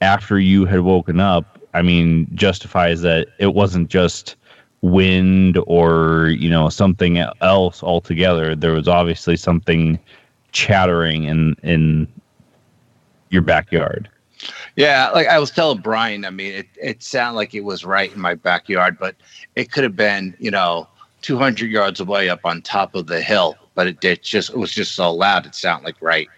after you had woken up, I mean, justifies that it wasn't just wind or you know something else altogether. There was obviously something chattering in in your backyard. Yeah, like I was telling Brian, I mean, it, it sounded like it was right in my backyard, but it could have been, you know, 200 yards away up on top of the hill. But it, it just it was just so loud, it sounded like right.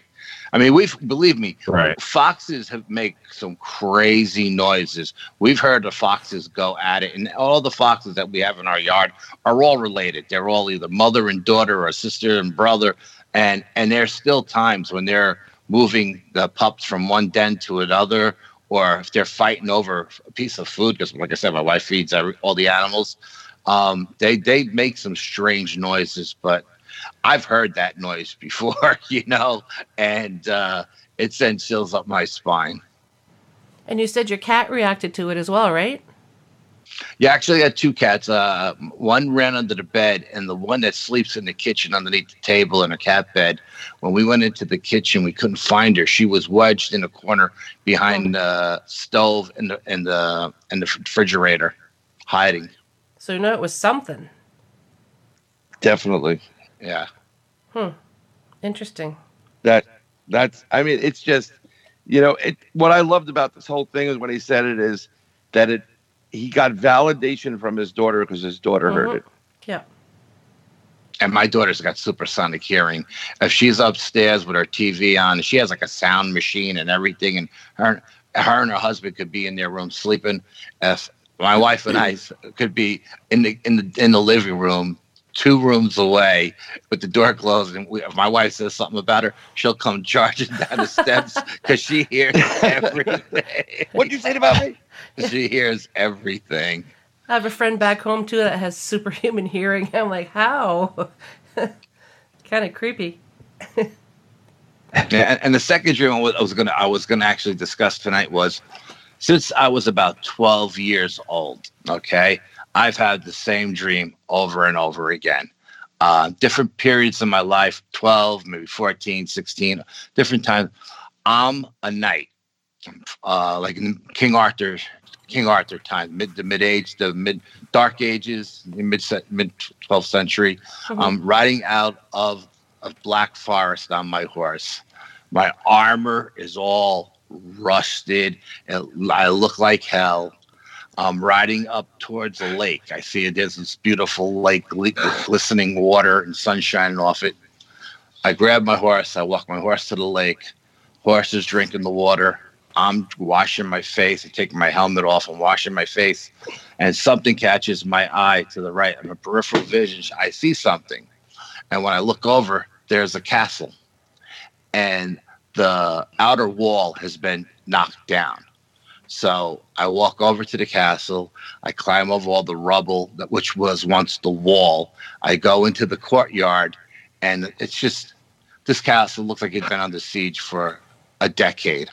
I mean, we've believe me, Right. foxes have make some crazy noises. We've heard the foxes go at it, and all the foxes that we have in our yard are all related. They're all either mother and daughter or sister and brother, and and there's still times when they're moving the pups from one den to another, or if they're fighting over a piece of food. Because, like I said, my wife feeds every, all the animals. Um, they they make some strange noises, but I've heard that noise before, you know, and uh, it sends chills up my spine. And you said your cat reacted to it as well, right? Yeah, actually, I had two cats. Uh, one ran under the bed, and the one that sleeps in the kitchen underneath the table in a cat bed. When we went into the kitchen, we couldn't find her. She was wedged in a corner behind the stove and the and the and the refrigerator, hiding. So you know it was something. Definitely. Yeah. Hmm. Interesting. That that's I mean, it's just you know, it what I loved about this whole thing is when he said it is that it he got validation from his daughter because his daughter Mhm. heard it. Yeah. And my daughter's got supersonic hearing. If she's upstairs with her TV on, she has like a sound machine and everything, and her, her and her husband could be in their room sleeping. If my wife and I could be in the in the in the living room, two rooms away, with the door closed, and we, if my wife says something about her, she'll come charging down the steps because she hears everything. What'd you say about me? she hears everything. I have a friend back home too that has superhuman hearing. I'm like, how? kind of creepy. Yeah, and, and the second dream I I was gonna I was gonna actually discuss tonight was since I was about 12 years old. Okay, I've had the same dream over and over again. Uh, different periods of my life 12 maybe 14 16 different times. I'm a knight uh, like in king arthur king arthur time mid the mid age the mid dark ages mid mid 12th century. I'm riding out of a black forest on my horse. My armor is all rusted. And i look like hell I'm riding up towards a lake. I see it. There's this beautiful lake, glistening water and sun shining off it. I grab my horse. I walk my horse to the lake. Horse is drinking the water. I'm washing my face. I take my helmet off and washing my face, and something catches my eye to the right. I'm a peripheral vision. I see something, and when I look over, there's a castle, and the outer wall has been knocked down. So I walk over to the castle. I climb over all the rubble that which was once the wall. I go into the courtyard, and it's just this castle looks like it's been under siege for a decade.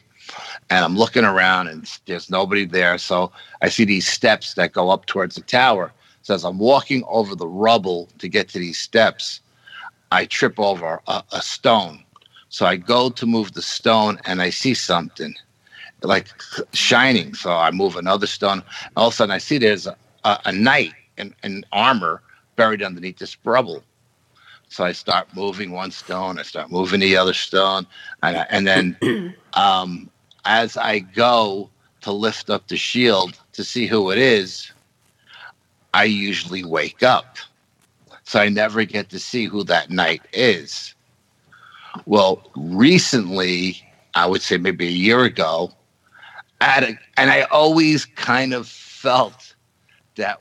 And I'm looking around, and there's nobody there. So I see these steps that go up towards the tower. So as I'm walking over the rubble to get to these steps, I trip over a, a stone. So I go to move the stone, and I see something like shining. So I move another stone. All of a sudden, I see there's a, a, knight in, in armor buried underneath this rubble. So I start moving one stone. I start moving the other stone, and, I- and then um, as I go to lift up the shield to see who it is, I usually wake up. So I never get to see who that knight is. Well, recently, I would say maybe a year ago, I and I always kind of felt that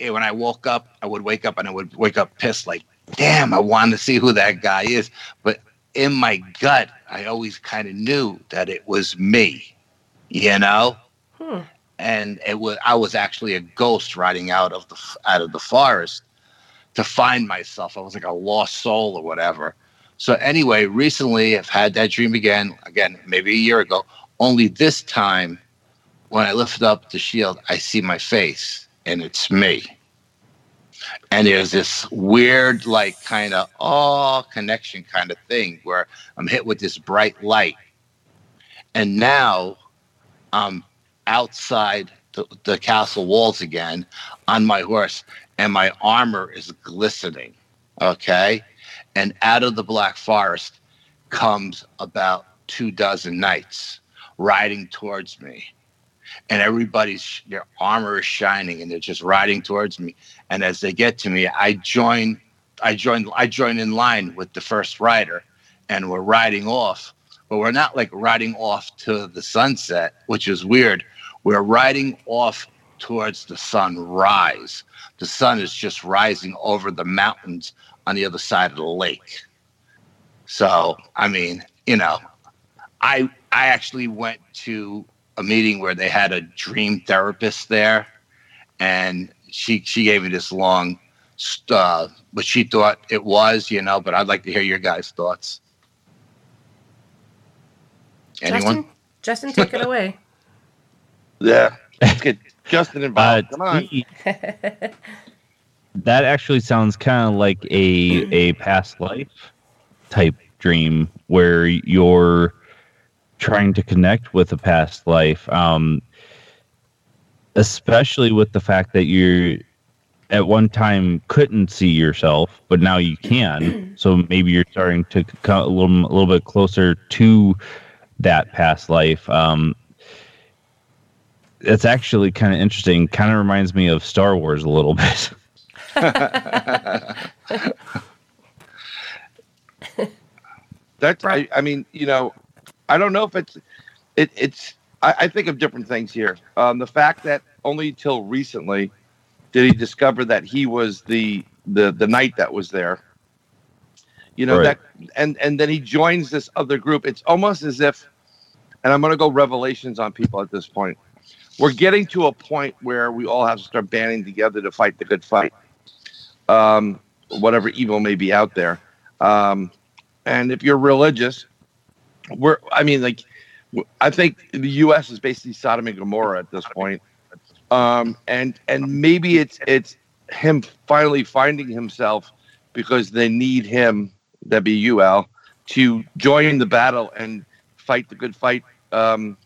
eh, when I woke up, I would wake up and I would wake up pissed, like, damn, I wanted to see who that guy is. But in my gut, I always kind of knew that it was me, you know. Hmm. And it was I was actually a ghost riding out of the out of the forest to find myself. I was like a lost soul or whatever. So anyway, recently I've had that dream again. Again, maybe a year ago. Only this time, when I lift up the shield, I see my face, and it's me. And there's this weird, like, kind of oh connection kind of thing where I'm hit with this bright light, and now I'm outside the, the castle walls again on my horse, and my armor is glistening. Okay, and out of the black forest comes about two dozen knights riding towards me. And everybody's their armor is shining and they're just riding towards me. And as they get to me i join i join i join in line with the first rider and we're riding off. But we're not like riding off to the sunset which is weird. We're riding off towards the sunrise the sun is just rising over the mountains on the other side of the lake. So i mean you know i I actually went to a meeting where they had a dream therapist there, and she she gave me this long, uh, what she thought it was, you know. But I'd like to hear your guys' thoughts. Anyone? Justin, Justin take it away. Yeah, let's get Justin involved. Come on. that actually sounds kind of like a a past life type dream where you're trying to connect with a past life um, especially with the fact that you at one time couldn't see yourself but now you can. So maybe you're starting to come a little, a little bit closer to that past life. Um, it's actually kind of interesting kind of reminds me of star wars a little bit. That's I, I mean, you know, I don't know if it's it, it's. I, I, think of different things here. Um, the fact that only till recently did he discover that he was the the the knight that was there. You know right. that, and and then he joins this other group. It's almost as if, and I'm going to go revelations on people at this point. We're getting to a point where we all have to start banding together to fight the good fight, um, whatever evil may be out there. Um, and if you're religious, we're I mean like I think the U.S. is basically Sodom and Gomorrah at this point, um, and and maybe it's it's him finally finding himself because they need him, that be you, Al, to join the battle and fight the good fight um,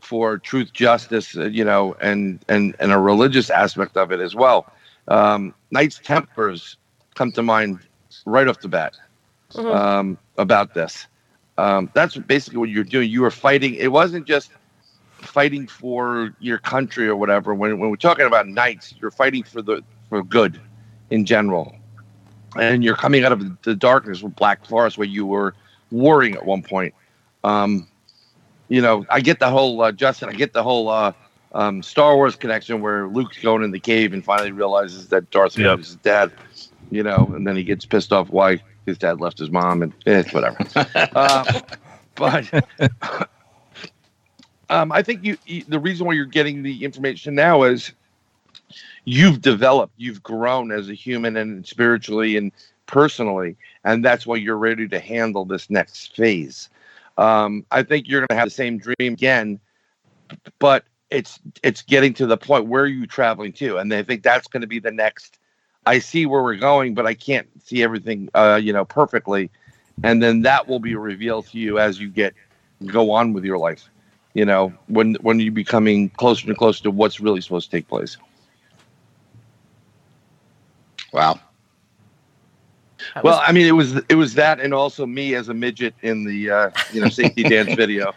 for truth, justice, uh, you know, and and and a religious aspect of it as well. Um, Knights Templars come to mind right off the bat mm-hmm. um, about this. Um, that's basically what you're doing. You were fighting. It wasn't just fighting for your country or whatever. When, when we're talking about knights, you're fighting for the for good in general. And you're coming out of the darkness with Black Forest, where you were warring at one point. Um, you know, I get the whole uh, Justin. I get the whole uh, um, Star Wars connection where Luke's going in the cave and finally realizes that Darth Vader yep. is his dad. You know, and then he gets pissed off why his dad left his mom, and eh, whatever. uh, but um, I think you, you, the reason why you're getting the information now is you've developed, you've grown as a human and spiritually and personally, and that's why you're ready to handle this next phase. Um, I think you're going to have the same dream again, but it's it's getting to the point where are you traveling to, and I think that's going to be the next I see where we're going, but I can't see everything, uh, you know, perfectly. And then that will be revealed to you as you get go on with your life. You know, when when you're becoming closer and closer to what's really supposed to take place. Wow. well, I mean, it was it was that, and also me as a midget in the uh, you know safety dance video,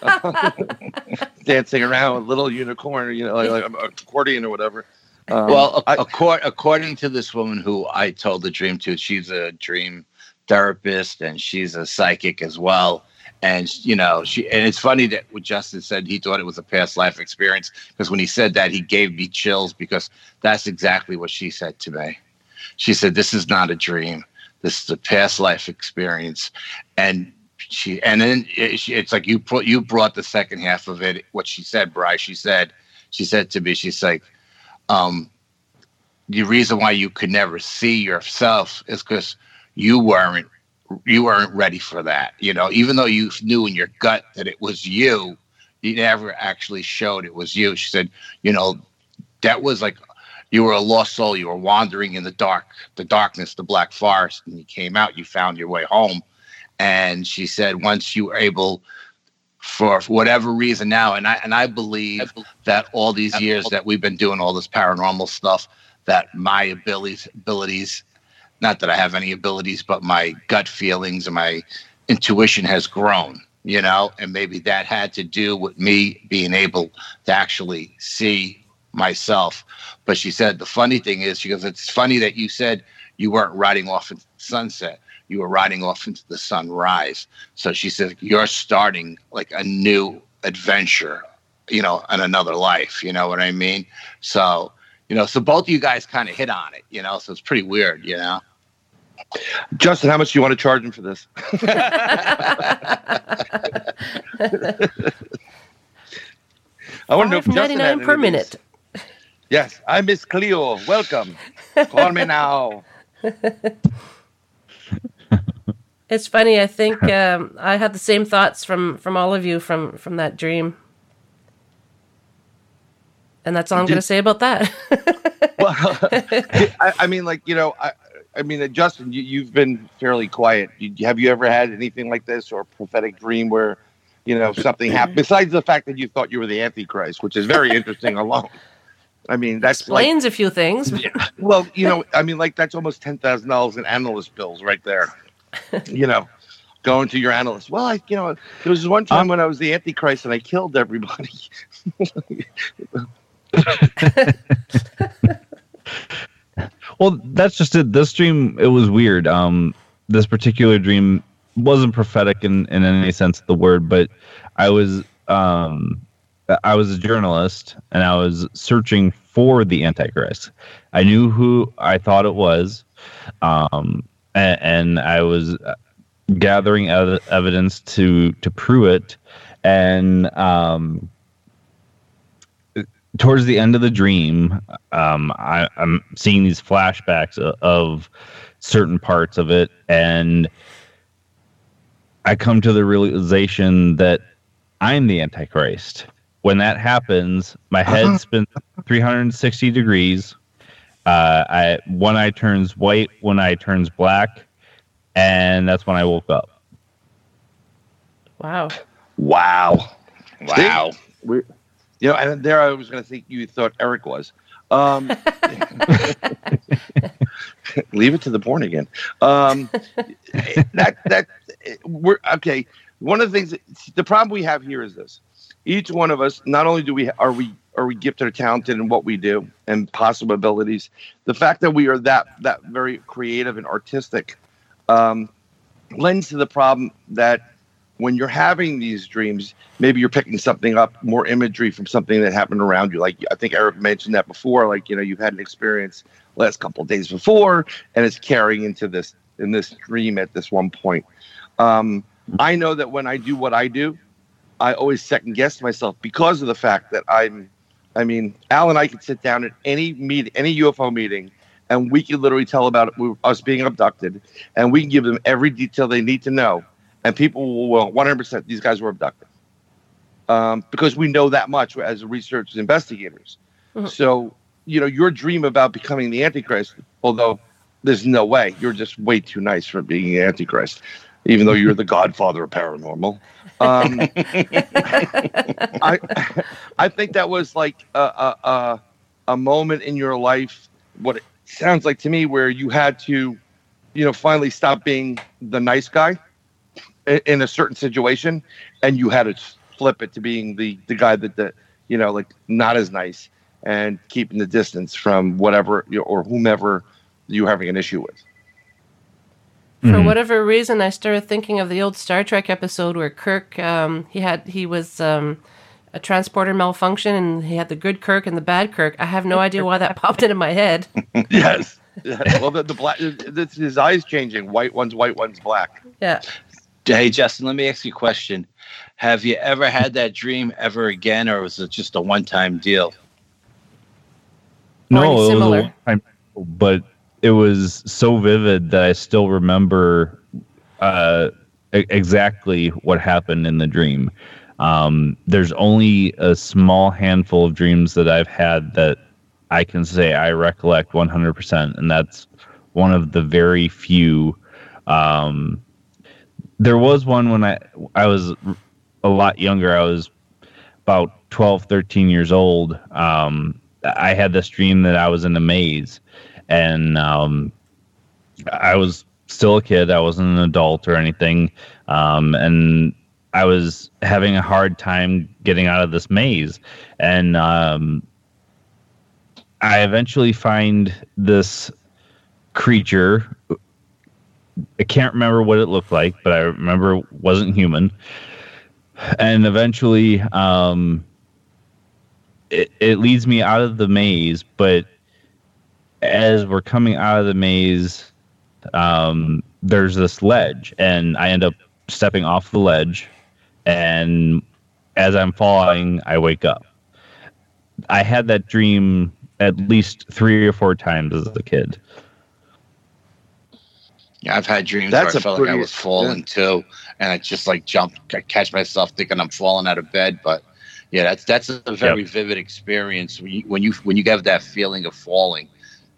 dancing around with little unicorn, you know, like, like accordion or whatever. Um, well, I, according, according to this woman who I told the dream to, she's a dream therapist and she's a psychic as well. And you know, she and it's funny that what Justin said he thought it was a past life experience because when he said that he gave me chills because that's exactly what she said to me. She said, "This is not a dream. This is a past life experience, and she and then it, she, it's like you put you brought the second half of it. What she said, Bryce. She said she said to me, she's like, um, the reason why you could never see yourself is because you weren't you weren't ready for that. You know, even though you knew in your gut that it was you, you never actually showed it was you. She said, you know, that was like you were a lost soul. You were wandering in the dark, the darkness, the black forest, and you came out. You found your way home. And she said, once you were able, for whatever reason now, and I and I believe that all these years that we've been doing all this paranormal stuff, that my abilities abilities not that I have any abilities, but my gut feelings and my intuition has grown, you know, and maybe that had to do with me being able to actually see myself. But she said the funny thing is, she goes, it's funny that you said you weren't riding off the sunset. You were riding off into the sunrise. So she said, you're starting like a new adventure, you know, in another life. You know what I mean? So, you know, so both of you guys kind of hit on it, you know, so it's pretty weird, you know? Justin, how much do you want to charge him for this? I want to know if Justin had 99 per minute. Yes, I'm Miss Cleo. Welcome. Call me now. It's funny. I think um, I had the same thoughts from from all of you from from that dream, and that's all I'm going to say about that. Well, I, I mean, like you know, I, I mean, uh, Justin, you, you've been fairly quiet. You, have you ever had anything like this or a prophetic dream where, you know, something happened besides the fact that you thought you were the Antichrist, which is very interesting alone. I mean, that Explains a few things. like, well, you know, I mean, like that's almost ten thousand dollars in analyst bills right there. You know, going to your analyst. Well, I, you know, there was one time when I was the Antichrist and I killed everybody. Well, that's just it. This dream, it was weird. Um, this particular dream wasn't prophetic in, in any sense of the word, but I was um, I was a journalist and I was searching for the Antichrist. I knew who I thought it was, um, and, and I was gathering ev- evidence to to prove it. And um, towards the end of the dream, um, I, I'm seeing these flashbacks of, of certain parts of it, and I come to the realization that I'm the Antichrist. When that happens, my head spins 360 degrees. Uh, I one eye turns white, one eye turns black, and that's when I woke up. wow. wow. Wow. We, you know, and there I was going to think you thought Eric was. Um, leave it to the porn again. Um, that that we're okay. One of the things, the problem we have here is this: each one of us, not only do we are we are we gifted or talented in what we do and possible abilities, the fact that we are that that very creative and artistic um, lends to the problem that when you're having these dreams, maybe you're picking something up, more imagery from something that happened around you. Like I think Eric mentioned that before. Like you know, you've had an experience last couple days before, and it's carrying into this in this dream at this one point. Um, I know that when I do what I do, I always second guess myself because of the fact that I'm. I mean, Al and I could sit down at any meet, any UFO meeting, and we could literally tell about us being abducted, and we can give them every detail they need to know and people will 100% these guys were abducted. Um, because we know that much as researchers investigators. Mhm. so you know your dream about becoming the antichrist although there's no way you're just way too nice for being the antichrist even though you're the godfather of paranormal. Um, I, I think that was like a, a, a, moment in your life what it sounds like to me where you had to you know finally stop being the nice guy in a certain situation and you had to flip it to being the the guy that the you know like not as nice and keeping the distance from whatever you or whomever you're having an issue with For Mhm. whatever reason, I started thinking of the old Star Trek episode where Kirk, um, he had he was um, a transporter malfunction, and he had the good Kirk and the bad Kirk. I have no idea why that popped into my head. yes well, the, the black, this, his eyes changing. White one's white, one's black. Yeah. Hey, Justin, let me ask you a question. Have you ever had that dream ever again, or was it just a one time deal? No, it was a similar. one-time deal, but it was so vivid that I still remember uh, exactly what happened in the dream. Um, there's only a small handful of dreams that I've had that I can say I recollect 100%, and that's one of the very few. Um, there was one when I I was a lot younger. I was about 12, 13 years old. Um, I had this dream that I was in a maze, and um, I was still a kid. I wasn't an adult or anything, um, and I was having a hard time getting out of this maze. And um, I eventually find this creature. I can't remember what it looked like, but I remember it wasn't human. And eventually, um, it, it leads me out of the maze, but as we're coming out of the maze, um, there's this ledge, and I end up stepping off the ledge, and as I'm falling, I wake up. I had that dream at least three or four times as a kid. Yeah, I've had dreams That's where I a felt like I was falling too, and I just like jump, I catch myself thinking I'm falling out of bed. But yeah, that's that's a very vivid experience when you when you when you have that feeling of falling,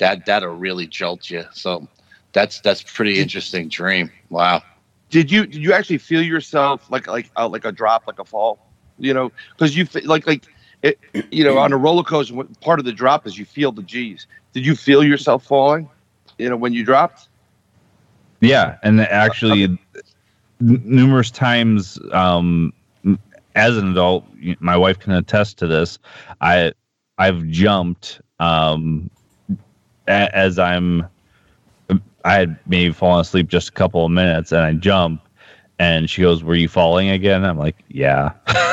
that that'll really jolt you. So that's that's pretty interesting dream. Wow. Did you did you actually feel yourself like like uh, like a drop, like a fall? You know, because you fe- like like it, you know on a roller coaster. what- Part of the drop is you feel the G's. Did you feel yourself falling? You know, when you dropped. Yeah, and actually, n- numerous times um, as an adult, my wife can attest to this. I I've jumped um, a- as I'm. I had maybe fallen asleep just a couple of minutes, and I jump, and she goes, "Were you falling again?" I'm like, "Yeah."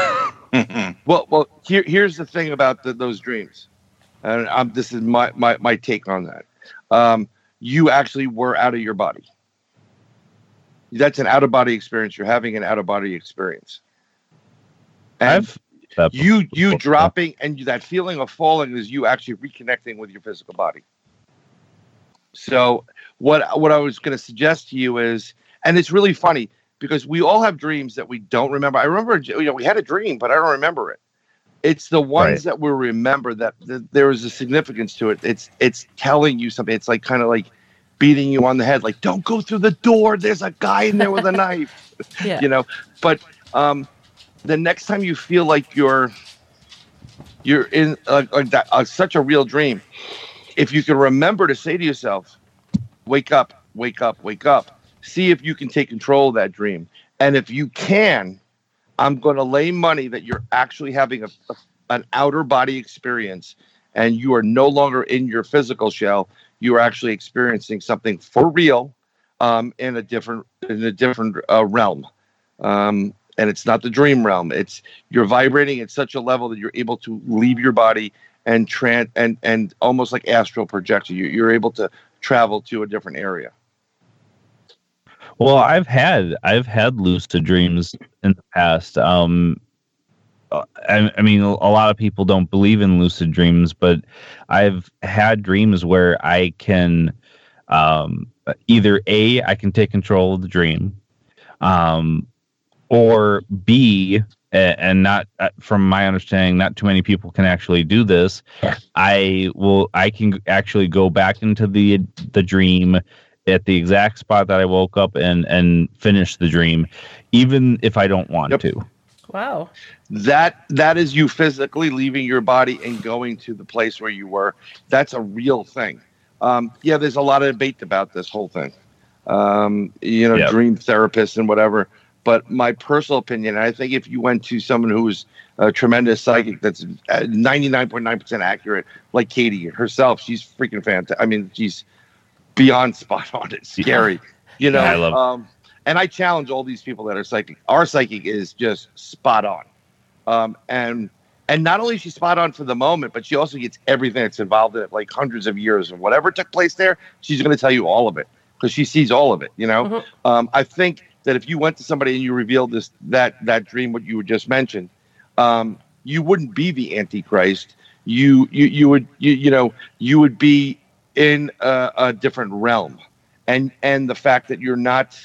Well, well, here here's the thing about the, those dreams, and um, this is my, my my take on that. Um, you actually were out of your body. That's an out of body experience. You're having an out of body experience. And I've you you dropping and that feeling of falling is you actually reconnecting with your physical body. So what what I was going to suggest to you is, and it's really funny because we all have dreams that we don't remember. I remember, you know, we had a dream, but I don't remember it. It's the ones Right. that we remember that, that there is a significance to it. It's it's telling you something. It's like kind of like beating you on the head, like don't go through the door. There's a guy in there with a knife. Yeah. You know, but um, the next time you feel like you're you're in uh, like that, uh, such a real dream, if you can remember to say to yourself, "Wake up, wake up, wake up," see if you can take control of that dream, and if you can, I'm going to lay money that you're actually having a, a an outer body experience, and you are no longer in your physical shell. You are actually experiencing something for real, um, in a different in a different uh, realm. Um, and it's not the dream realm. It's you're vibrating at such a level that you're able to leave your body and tran and and almost like astral projection. You, you're able to travel to a different area. Well, I've had I've had lucid dreams in the past. Um, uh, I, I mean, a lot of people don't believe in lucid dreams, but I've had dreams where I can um, either a I can take control of the dream, um, or B, and not uh, from my understanding, not too many people can actually do this. I will I can actually go back into the the dream at the exact spot that I woke up and and finish the dream, even if I don't want Yep. to. Wow. That that is you physically leaving your body and going to the place where you were. That's a real thing. Um, yeah, there's a lot of debate about this whole thing. Um, you know, Yep. dream therapists and whatever. But my personal opinion, I think if you went to someone who's a tremendous psychic that's uh, 99.9% accurate, like Katie herself, she's freaking fantastic. I mean, she's beyond spot on. It's scary, you know. Yeah, I love- um, and I challenge all these people that are psychic. Our psychic is just spot on, um, and And not only is she spot on for the moment, but she also gets everything that's involved in it, like hundreds of years of whatever took place there. She's going to tell you all of it because she sees all of it. You know, Mhm. um, I think that if you went to somebody and you revealed this that that dream, what you were just mentioned, um, you wouldn't be the Antichrist. You you you would you you know you would be in a, a different realm, and and the fact that you're not,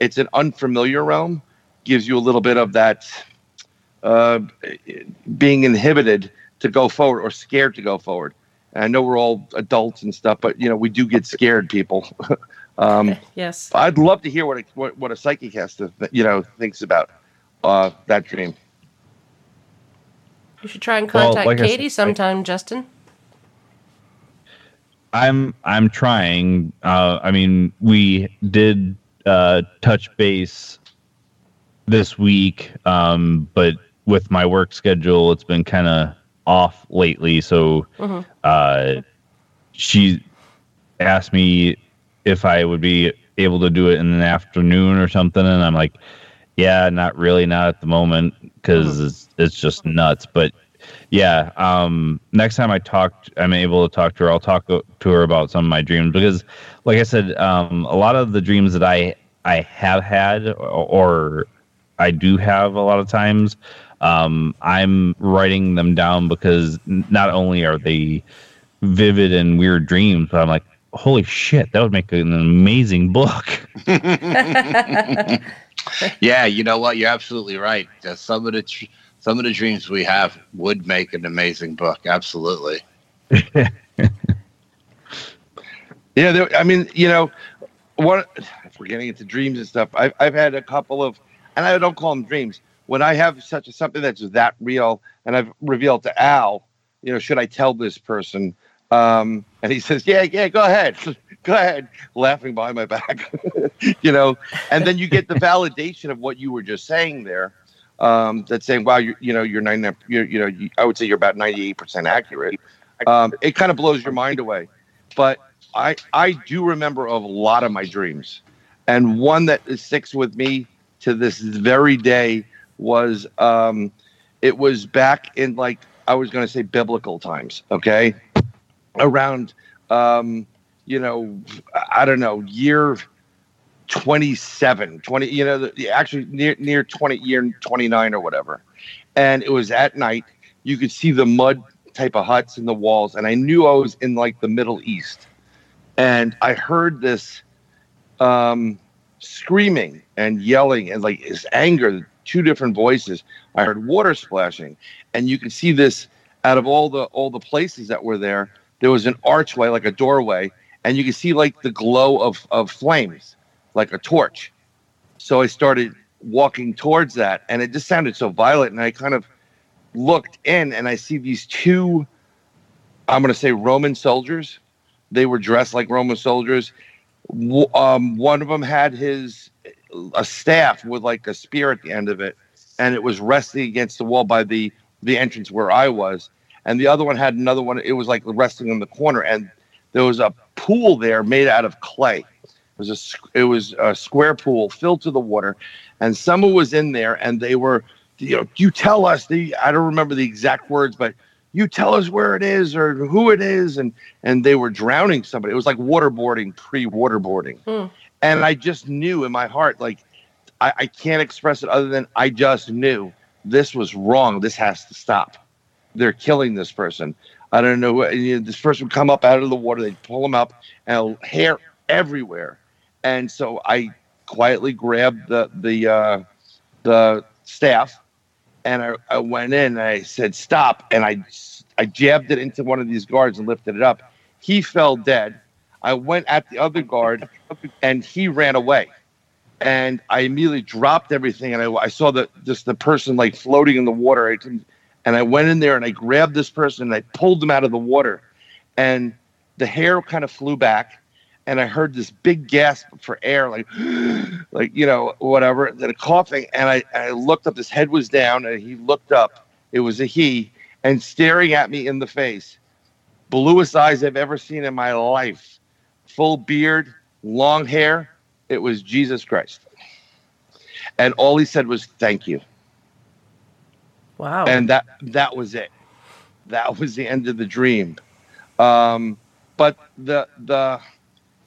it's an unfamiliar realm, gives you a little bit of that uh, being inhibited to go forward or scared to go forward. And I know we're all adults and stuff, but you know we do get scared, people. um, Yes. I'd love to hear what a, what, what a psychic has to th- you know thinks about uh, that dream. You should try and Well, contact like Katie said, I- sometime, Justin. I'm I'm trying. Uh, I mean, we did uh, touch base this week, um, but with my work schedule, it's been kind of off lately. So Mhm. uh, she asked me if I would be able to do it in the afternoon or something, and I'm like, yeah, not really, not at the moment, because it's it's just nuts. But yeah, um, next time I talk, I'm able to talk to her. I'll talk to her about some of my dreams because, like I said, um, a lot of the dreams that I I have had or, or I do have a lot of times, um, I'm writing them down because not only are they vivid and weird dreams, but I'm like, holy shit, that would make an amazing book. Yeah, you know what? You're absolutely right. Uh, Some of the tr- some of the dreams we have would make an amazing book. Absolutely. Yeah, there, I mean, you know, what if we're getting into dreams and stuff? I've I've had a couple of, and I don't call them dreams. When I have such a, something that's that real, and I've revealed to Al, you know, should I tell this person? Um, and he says, "Yeah, yeah, go ahead, go ahead," laughing behind my back, you know. And then you get the validation of what you were just saying there. Um, that's saying, "Wow, you you know, you're ninety, you're, you know, you, I would say you're about ninety-eight percent accurate." Um, it kind of blows your mind away, but I I do remember a lot of my dreams, and one that sticks with me to this very day was um, it was back in like I was going to say biblical times, okay, around um, you know I don't know year 27 20 you know actually near near 20 year 29 or whatever and it was at night you could see the mud type of huts in the walls and i knew i was in like the middle east and I heard this um, screaming and yelling and like this anger, two different voices. I heard water splashing, and you could see this out of all the all the places that were there. There was an archway, like a doorway, and you could see like the glow of of flames, like a torch. So I started walking towards that, and it just sounded so violent. And I kind of looked in, and I see these two. I'm going to say Roman soldiers they were dressed like Roman soldiers. Um, one of them had his a staff with like a spear at the end of it, and it was resting against the wall by the the entrance where I was. And the other one had another one. It was like resting in the corner, and there was a pool there made out of clay. It was a it was a square pool filled to the water, and someone was in there, and they were, you know, you tell us the I don't remember the exact words, but you tell us where it is or who it is, and and they were drowning somebody. It was like waterboarding, pre waterboarding, Hmm. and I just knew in my heart, like I, I can't express it other than I just knew this was wrong. This has to stop. They're killing this person. I don't know. you know, This person would come up out of the water. They'd pull him up, and hair everywhere. And so I quietly grabbed the the uh, the staff, and I, I went in and I said stop, and I I jabbed it into one of these guards and lifted it up. He fell dead. I went at the other guard, and he ran away. And I immediately dropped everything, and I, I saw the just the person like floating in the water. I couldn't- and I went in there and I grabbed this person and I pulled them out of the water, and the hair kind of flew back, and I heard this big gasp for air, like, like you know, whatever, then a coughing, and I, I looked up. His head was down, and he looked up. It was a he, and staring at me in the face, bluest eyes I've ever seen in my life, full beard, long hair. It was Jesus Christ, and all he said was "Thank you." Wow. and that that was it. That was the end of the dream. Um, but the the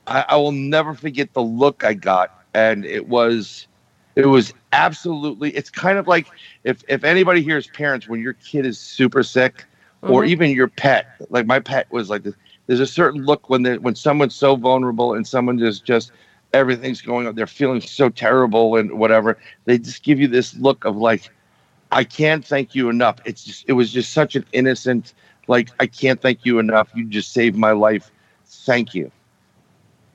I, I will never forget the look I got, and it was it was absolutely. It's kind of like if if anybody here is parents when your kid is super sick, or Mhm. even your pet. Like my pet was like this. There's a certain look when they when someone's so vulnerable and someone just just everything's going on. They're feeling so terrible and whatever. They just give you this look of like, I can't thank you enough. It's just it was just such an innocent like I can't thank you enough. You just saved my life. Thank you.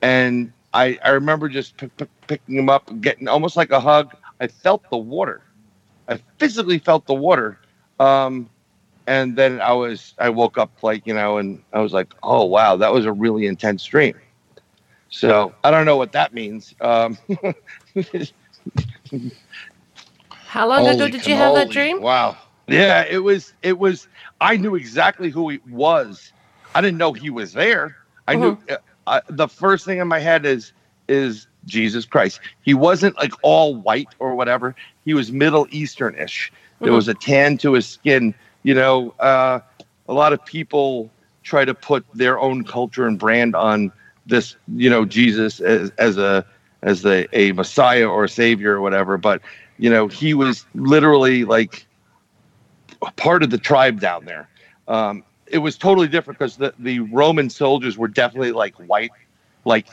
And I I remember just p- p- picking him up, getting almost like a hug. I felt the water. I physically felt the water. Um, and then I was I woke up like you know, and I was like, oh wow, that was a really intense dream. So I don't know what that means. Um, How long ago did you have that dream? Wow. Yeah, it was. It was. I knew exactly who he was. I didn't know he was there. I knew uh, uh, the first thing in my head is is Jesus Christ. He wasn't like all white or whatever. He was Middle Easternish. There Mhm. was a tan to his skin. You know, uh, a lot of people try to put their own culture and brand on this. You know, Jesus as, as a as a, a Messiah or a Savior or whatever. But you know, he was literally like part of the tribe down there. Um, it was totally different because the, the Roman soldiers were definitely like white, like,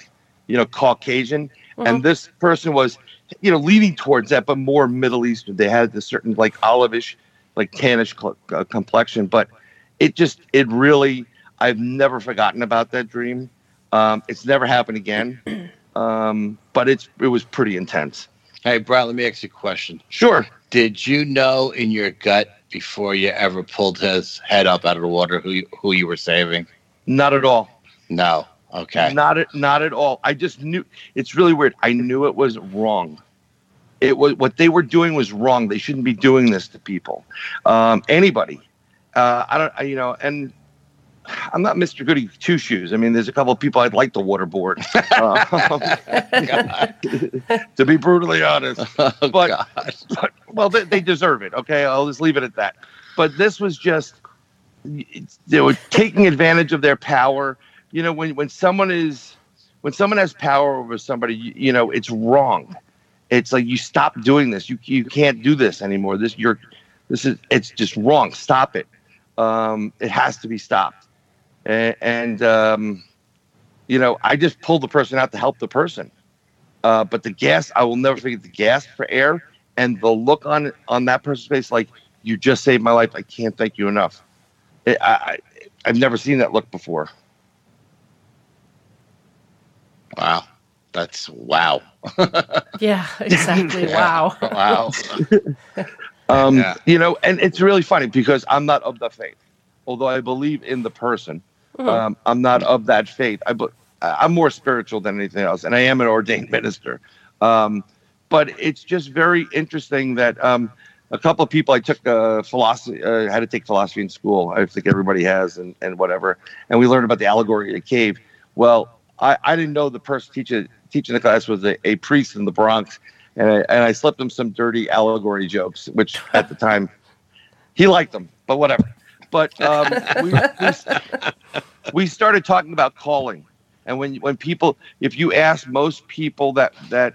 you know, Caucasian. Mhm. And this person was, you know, leaning towards that, but more Middle Eastern. They had this certain like olivish, like tannish cl- uh, complexion. But it just, it really, I've never forgotten about that dream. Um, it's never happened again. Um, but it's, it was pretty intense. Hey, Brian, let me ask you a question. Sure. Did you know in your gut before you ever pulled his head up out of the water who you, who you were saving? Not at all. No. Okay. Not at not at all. I just knew it's really weird. I knew it was wrong. It was what they were doing was wrong. They shouldn't be doing this to people. Um, anybody. Uh, I don't. I- You know, and I'm not Mr. Goody Two Shoes. I mean, there's a couple of people I'd like to waterboard. Uh, to be brutally honest, Oh, But- but, well, they, they deserve it. Okay, I'll just leave it at that. But this was just they were taking advantage of their power. You know, when when someone is when someone has power over somebody, you, you know, it's wrong. It's like you stop doing this. You you can't do this anymore. This you're this is it's just wrong. Stop it. Um, it has to be stopped. And, and um, you know, I just pulled the person out to help the person. Uh, but the gas, I will never forget the gas for air and the look on on that person's face, like you just saved my life. I can't thank you enough. It, I, I I've never seen that look before. Wow. That's wow. Yeah, exactly. Wow. Wow. Um, Yeah. You know, and it's really funny because I'm not of the faith, although I believe in the person. Mhm. Um, I'm not of that faith. I, I'm more spiritual than anything else, and I am an ordained minister. Um, but it's just very interesting that um, a couple of people I took uh, philosophy, uh, had to take philosophy in school. I think everybody has, and, and whatever. And we learned about the allegory of the cave. Well, I, I didn't know the person teaching teaching the class was a, a priest in the Bronx, and I, and I slipped him some dirty allegory jokes, which at the time he liked them, but whatever. But um, we, we we started talking about calling, and when when people, if you ask most people that that,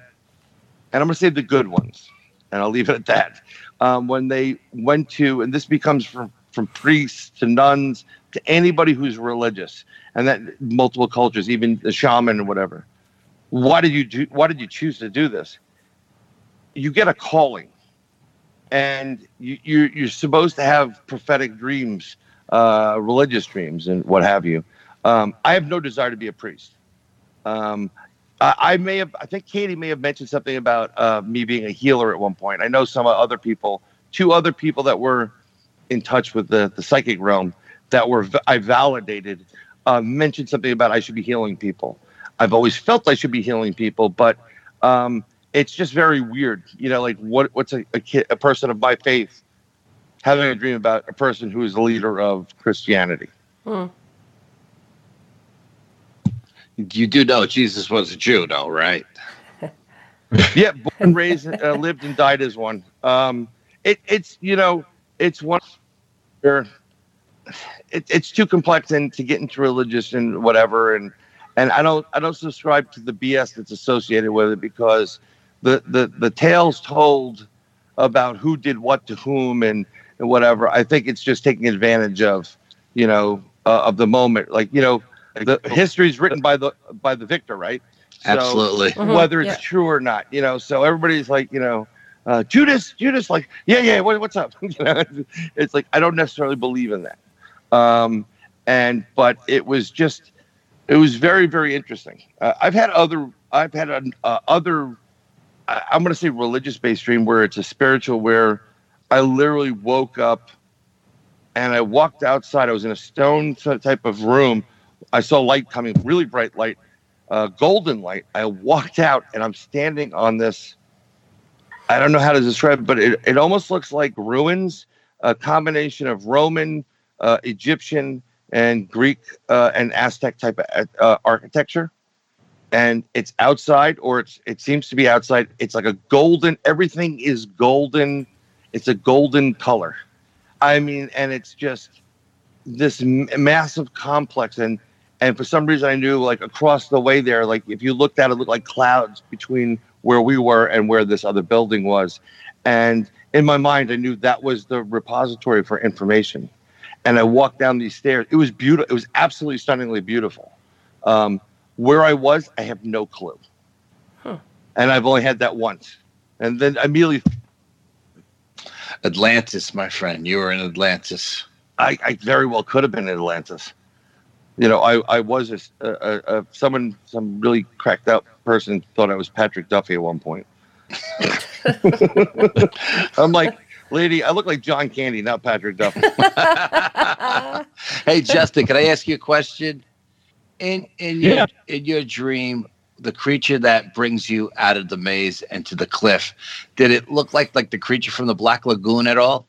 and I'm gonna say the good ones, and I'll leave it at that. Um, when they went to, and this becomes from from priests to nuns to anybody who's religious, and that multiple cultures, even the shaman and whatever. Why did you do? Why did you choose to do this? You get a calling, and you, you you're supposed to have prophetic dreams, uh, religious dreams, and what have you. Um, I have no desire to be a priest. Um, I, I may have, I think Katie may have mentioned something about uh, me being a healer at one point. I know some other people, two other people that were in touch with the, the psychic realm that were I validated uh, mentioned something about I should be healing people. I've always felt I should be healing people, but um, it's just very weird. You know, like what what's a, a kid, a person of my faith having a dream about a person who is the leader of Christianity? Hmm. You do know Jesus was a Jew, though, right? yeah, born, raised, uh, lived, and died as one. Um, it, it's you know, it's one where it, it's too complex and to get into religious and whatever and and I don't I don't subscribe to the BS that's associated with it because the the the tales told about who did what to whom and, and whatever I think it's just taking advantage of you know uh, of the moment. Like you know the history is written by the by the victor right? So Absolutely. Mhm, whether it's yeah. true or not you know so everybody's like you know uh, Judas Judas like yeah yeah what, what's up? You know it's like I don't necessarily believe in that. Um, and but it was just it was very very interesting. Uh, i've had other i've had an, uh, other I, i'm going to say religious based dream where it's a spiritual where i literally woke up and i walked outside. I was in a stone type of room. I saw light coming really bright light uh, golden light. I walked out and i'm standing on this i don't know how to describe it but it, it almost looks like ruins a combination of roman uh, Egyptian and Greek uh, and Aztec type of uh, architecture, and it's outside, or it's it seems to be outside. It's like a golden. Everything is golden. It's a golden color. I mean, and it's just this m- massive complex, and and for some reason I knew like across the way there, like if you looked at it, it looked like clouds between where we were and where this other building was, and in my mind I knew that was the repository for information and I walked down these stairs. It was beautiful. It was absolutely stunningly beautiful. Um, where I was, I have no clue. Huh. And I've only had that once. And then immediately, Atlantis, my friend. You were in Atlantis. I, I very well could have been in Atlantis. You know, I, I was a, a, a someone, some really cracked up person thought I was Patrick Duffy at one point. I'm like, lady, I look like John Candy, not Patrick Duffy. hey, Justin, can I ask you a question? In in your Yeah. in your dream, the creature that brings you out of the maze and to the cliff, did it look like like the creature from the Black Lagoon at all?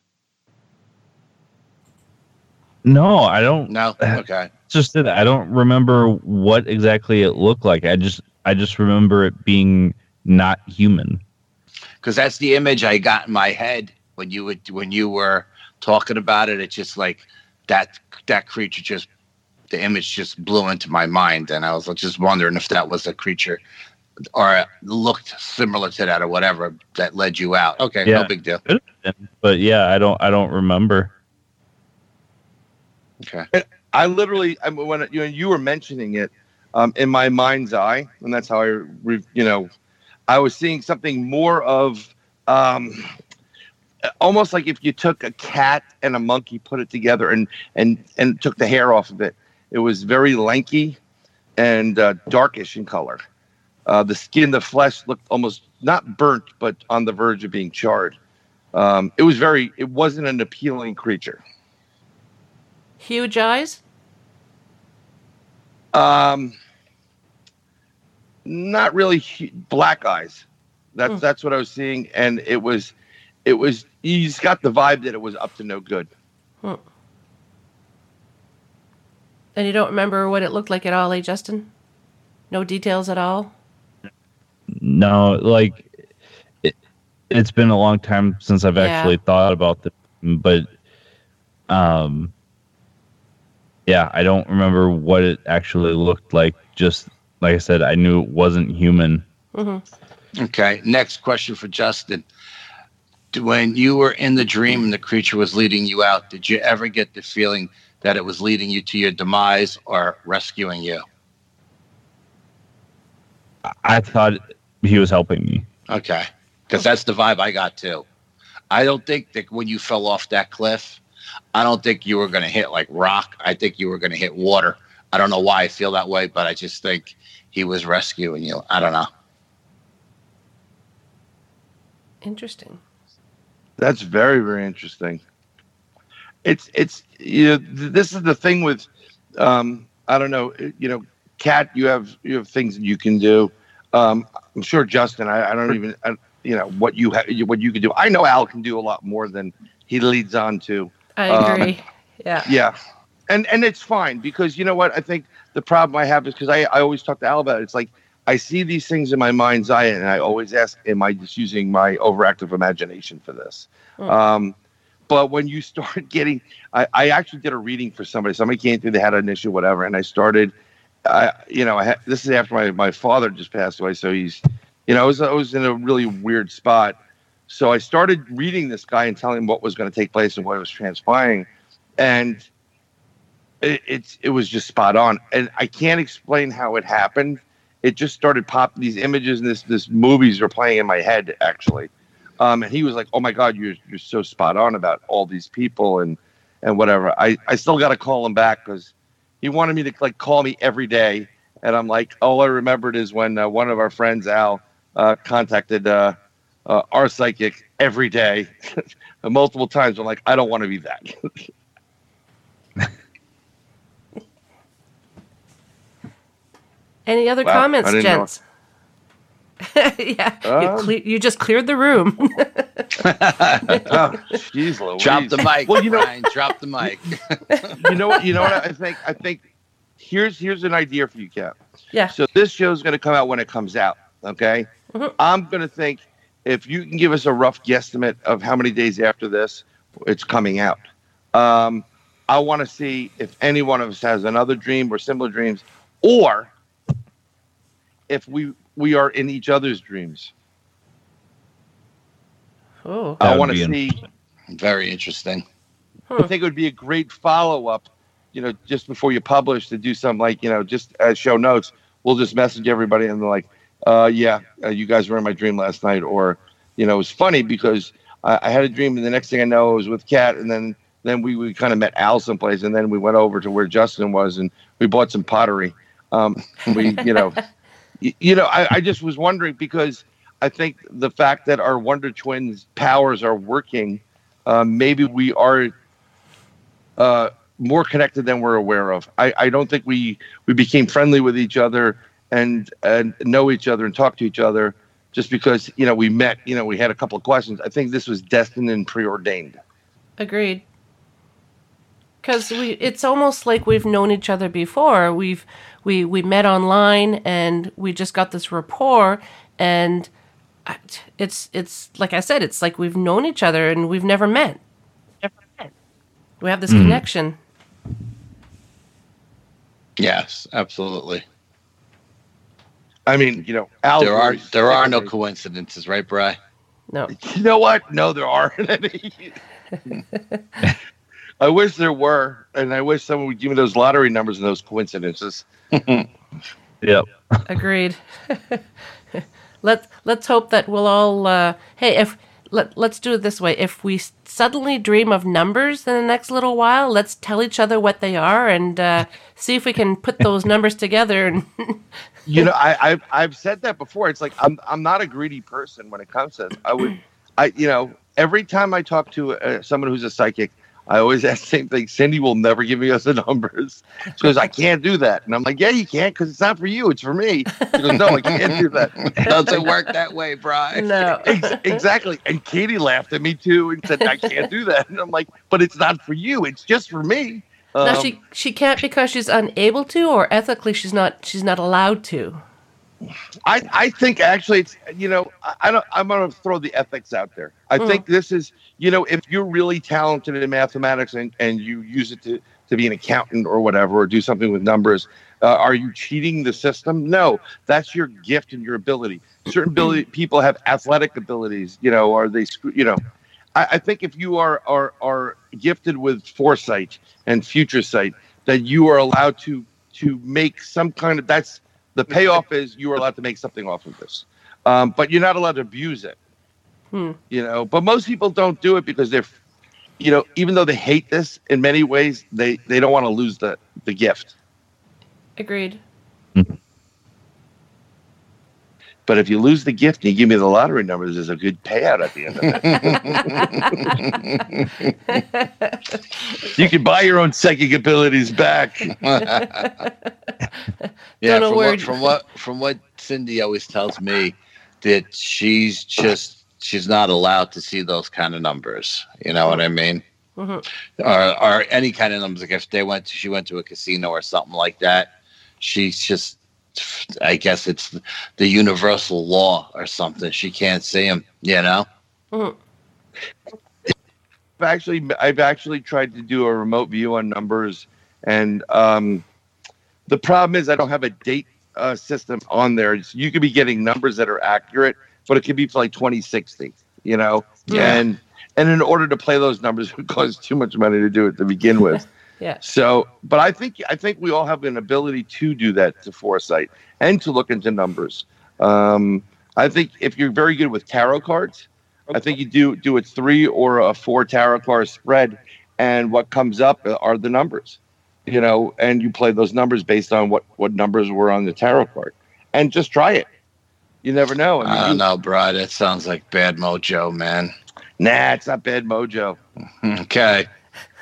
No, I don't. No. Uh, okay. Just that I don't remember what exactly it looked like. I just I just remember it being not human. Because that's the image I got in my head when you would when you were talking about it. It's just like that that creature just the image just blew into my mind, and I was just wondering if that was a creature or looked similar to that or whatever that led you out. Okay, Yeah. no big deal. But yeah, I don't I don't remember. Okay. I literally, I mean, when you you were mentioning it, um, in my mind's eye, and that's how I, re, you know, I was seeing something more of, um, almost like if you took a cat and a monkey, put it together, and and and took the hair off of it. It was very lanky and uh, darkish in color. Uh, the skin, the flesh looked almost not burnt, but on the verge of being charred. Um, it was very. It wasn't an appealing creature. Huge eyes. Um, not really hu- black eyes. That's Hmm. that's what I was seeing, and it was, it was. You just got the vibe that it was up to no good. And you don't remember what it looked like at all, eh, Justin? No details at all? No, like it, it's been a long time since I've Yeah. actually thought about this, but um, yeah, I don't remember what it actually looked like. Just like I said, I knew it wasn't human. hmm Okay. Next question for Justin. D- When you were in the dream and the creature was leading you out, did you ever get the feeling that it was leading you to your demise or rescuing you? I thought he was helping me. Okay. Because that's the vibe I got too. I don't think that when you fell off that cliff, I don't think you were going to hit like rock. I think you were going to hit water. I don't know why I feel that way, but I just think he was rescuing you. I don't know. Interesting. That's very very interesting. It's it's you know th- this is the thing with, um, I don't know you know, Kat you have you have things that you can do. Um, I'm sure Justin. I, I don't even I, you know what you have, what you can do. I know Al can do a lot more than he leads on to. I Um, agree. yeah. Yeah, and and it's fine because you know what I think the problem I have is because I I always talk to Al about it. It's like I see these things in my mind's eye, and I always ask, "Am I just using my overactive imagination for this?" Hmm. Um, but when you start getting, I, I actually did a reading for somebody. Somebody came through, they had an issue, whatever, and I started. I, you know, I ha- this is after my, my father just passed away, so he's, you know, I was I was in a really weird spot. So I started reading this guy and telling him what was going to take place and what was transpiring, and it, it's it was just spot on. And I can't explain how it happened. It just started popping these images and this this movies are playing in my head actually. Um, and he was like, "Oh my God, you're you're so spot on about all these people and and whatever." I I still got to call him back because he wanted me to like call me every day, and I'm like, all I remembered is when uh, one of our friends Al uh, contacted uh, uh, our psychic every day, multiple times. I'm like, I don't want to be that. Any other Wow, comments, gents? yeah, you, Um, cle- you just cleared the room. oh, jeez, Louise. Drop the mic, Well, you know- Brian. Drop the mic. you know what? You know what? I think. I think here's here's an idea for you, Cap. yeah. So this show's going to come out when it comes out. Okay. Mhm. I'm going to think if you can give us a rough guesstimate of how many days after this it's coming out. Um, I want to see if any one of us has another dream or similar dreams, or if we we are in each other's dreams. Oh, That I want to see. Very interesting. I think it would be a great follow up, you know, just before you publish to do something like, you know, just as show notes. We'll just message everybody and they're like, uh, yeah, uh, you guys were in my dream last night. Or, you know, it was funny because I, I had a dream and the next thing I know I was with Kat and then then we, we kind of met Al someplace and then we went over to where Justin was and we bought some pottery. Um, we, you know, y- you know, I, I just was wondering because I think the fact that our Wonder Twins powers are working, uh, maybe we are uh, more connected than we're aware of. I, I don't think we we became friendly with each other and and know each other and talk to each other just because you know we met. You know, we had a couple of questions. I think this was destined and preordained. agreed. Because we, it's almost like we've known each other before. We've we we met online and we just got this rapport, and it's it's like I said, it's like we've known each other and we've never met. We have this Hmm. connection. Yes, absolutely. I mean, you know, Al. There are there are no coincidences, right, Bry? No, You know what? No, there aren't any. I wish there were, and I wish someone would give me those lottery numbers and those coincidences. Yep. agreed. let let's hope that we'll all. Uh, hey, if let let's do it this way. If we suddenly dream of numbers in the next little while, let's tell each other what they are and uh, see if we can put those numbers together. And you know, I, I've I've said that before. It's like I'm I'm not a greedy person when it comes to this. I would, I you know, every time I talk to uh, someone who's a psychic, I always ask the same thing. Cindy will never give me us the numbers. She goes, I can't do that, and I'm like, Yeah, you can't because it's not for you. It's for me. She goes, No, I can't do that. Doesn't work that way, Bry. no, Ex- exactly. And Katie laughed at me too and said, I can't do that. And I'm like, But it's not for you. It's just for me. now Um, she she can't because she's unable to, or ethically she's not she's not allowed to. I, I think actually it's you know I, don't I'm gonna throw the ethics out there. I Mm. think this is you know if you're really talented in mathematics and, and you use it to to be an accountant or whatever or do something with numbers, uh, are you cheating the system? No, that's your gift and your ability. Certain ability people have athletic abilities. You know, are they you know. I, I think if you are, are are gifted with foresight and future sight, that you are allowed to to make some kind of that's the payoff is you are allowed to make something off of this, um, but you're not allowed to abuse it. Hmm. You know, but most people don't do it because they're, you know, even though they hate this in many ways, they they don't want to lose the the gift. Agreed. But if you lose the gift and you give me the lottery numbers, there's a good payout at the end of it. you can buy your own psychic abilities back. yeah, from where- what, from what from what Cindy always tells me that she's just she's not allowed to see those kind of numbers. You know what I mean? Mhm. Or or any kind of numbers. Like if they went, to, she went to a casino or something like that. She's just, I guess it's the universal law or something. She can't see them. You know? Mhm. actually I've actually tried to do a remote view on numbers, and um, the problem is I don't have a date uh, system on there. It's, you could be getting numbers that are accurate, but it could be for like 2060. You know, Yeah. and and in order to play those numbers, it costs too much money to do it to begin with. Yeah. So, but I think I think we all have an ability to do that to foresight and to look into numbers. Um, I think if you're very good with tarot cards, I think you do do a three or a four tarot card spread, and what comes up are the numbers, you know, and you play those numbers based on what what numbers were on the tarot card, and just try it. You never know. I mean, I don't know, bro. That sounds like bad mojo, man. Nah, it's not bad mojo. Okay.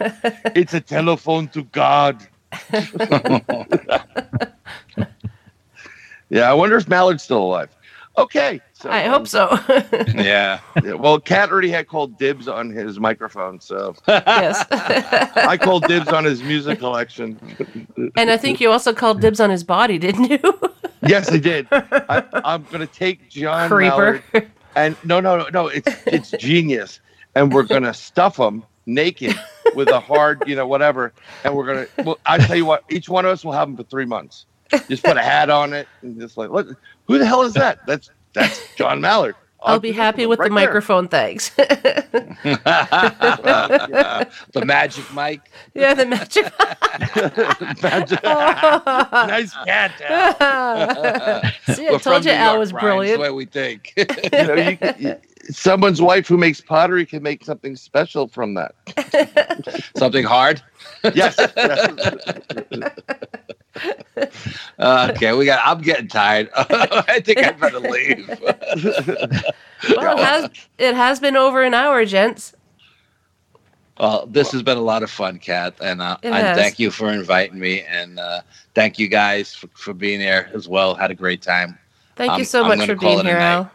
It's a telephone to God. Yeah, I wonder if Mallard's still alive. Okay, so I hope um, so. yeah. Yeah, well, Kat already had called dibs on his microphone, so yes. I called dibs on his music collection. and I think you also called dibs on his body, didn't you? Yes, I did. I, I'm gonna take John Creeper. Mallard and no, no, no, no. It's it's genius, and we're gonna stuff him naked with a hard, you know, whatever, and we're gonna. Well, I tell you what, each one of us will have them for three months. Just put a hat on it and just like, look, who the hell is that? That's that's John Mallard. I'll be happy with the Right there. microphone, thanks. the magic mic. yeah, the magic. Magic- oh. nice cat. See, I We're told you Al was Brian. Brilliant. the way we think. You know, you, you, someone's wife who makes pottery can make something special from that. Something hard. Yes. Okay, we got. I'm getting tired. I think I better leave. Well, it has, it has been over an hour, gents. Well, this has been a lot of fun, Kat, and uh, I has. thank you for inviting me, and uh, thank you guys for, for being here as well. Had a great time. Thank you so I'm much for being here. Al.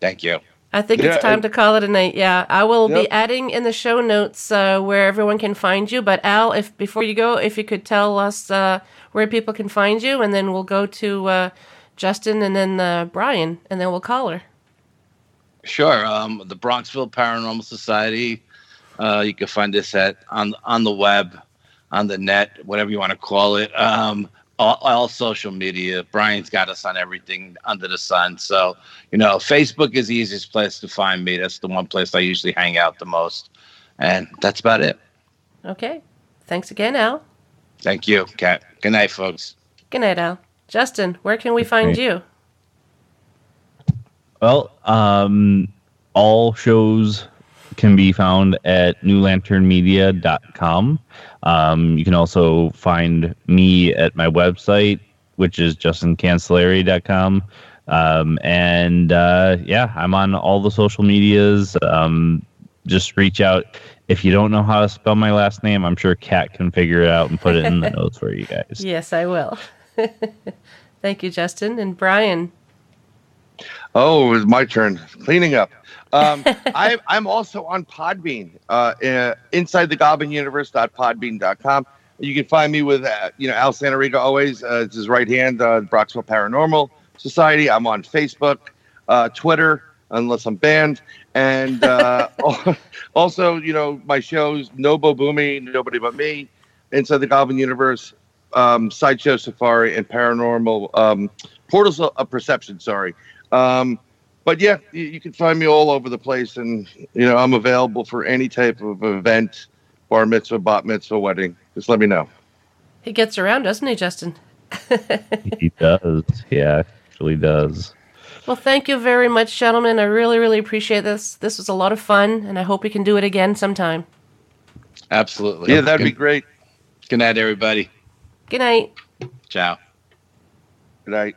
Thank you. I think Yeah, it's time and- to call it a night. Yeah, I will be adding in the show notes uh, where everyone can find you. But Al, if before you go, if you could tell us uh, where people can find you, and then we'll go to uh, Justin and then uh, Brian, and then we'll call her. Sure. Um, the Bronxville Paranormal Society. Uh, you can find this at on on the web, on the net, whatever you want to call it. Um, all, all social media. Brian's got us on everything under the sun. So you know, Facebook is the easiest place to find me. That's the one place I usually hang out the most, and that's about it. Okay. Thanks again, Al. Thank you, Kat. Good night, folks. Good night, Al. Justin, where can we find you? Well, um, all shows can be found at newlanternmedia.com. Um, you can also find me at my website, which is justincancellary.com. Um, and uh, yeah, I'm on all the social medias. Um, just reach out. If you don't know how to spell my last name, I'm sure Kat can figure it out and put it in the notes for you guys. Yes, I will. Thank you, Justin and Brian. Oh, it was my turn. Cleaning up. Um, I, I'm also on Podbean, uh, uh, inside the Goblin Universe.podbean.com. You can find me with, uh, you know, Al Santoriga always. Uh, it's his right hand, uh, Bronxville Paranormal Society. I'm on Facebook, uh, Twitter, unless I'm banned. And uh, also, you know, my shows, Nobo Boomy, Nobody But Me, Inside the Goblin Universe, um, Sideshow Safari, and Paranormal um, Portals of Perception, sorry. Um, but yeah, you, you can find me all over the place, and you know I'm available for any type of event, bar mitzvah, bat mitzvah, wedding. Just let me know. He gets around, doesn't he, Justin? he does. Yeah, actually does. Well, thank you very much, gentlemen. I really, really appreciate this. This was a lot of fun, and I hope we can do it again sometime. Absolutely. Yeah, that'd be great. Good night, everybody. Good night. Ciao. Good night.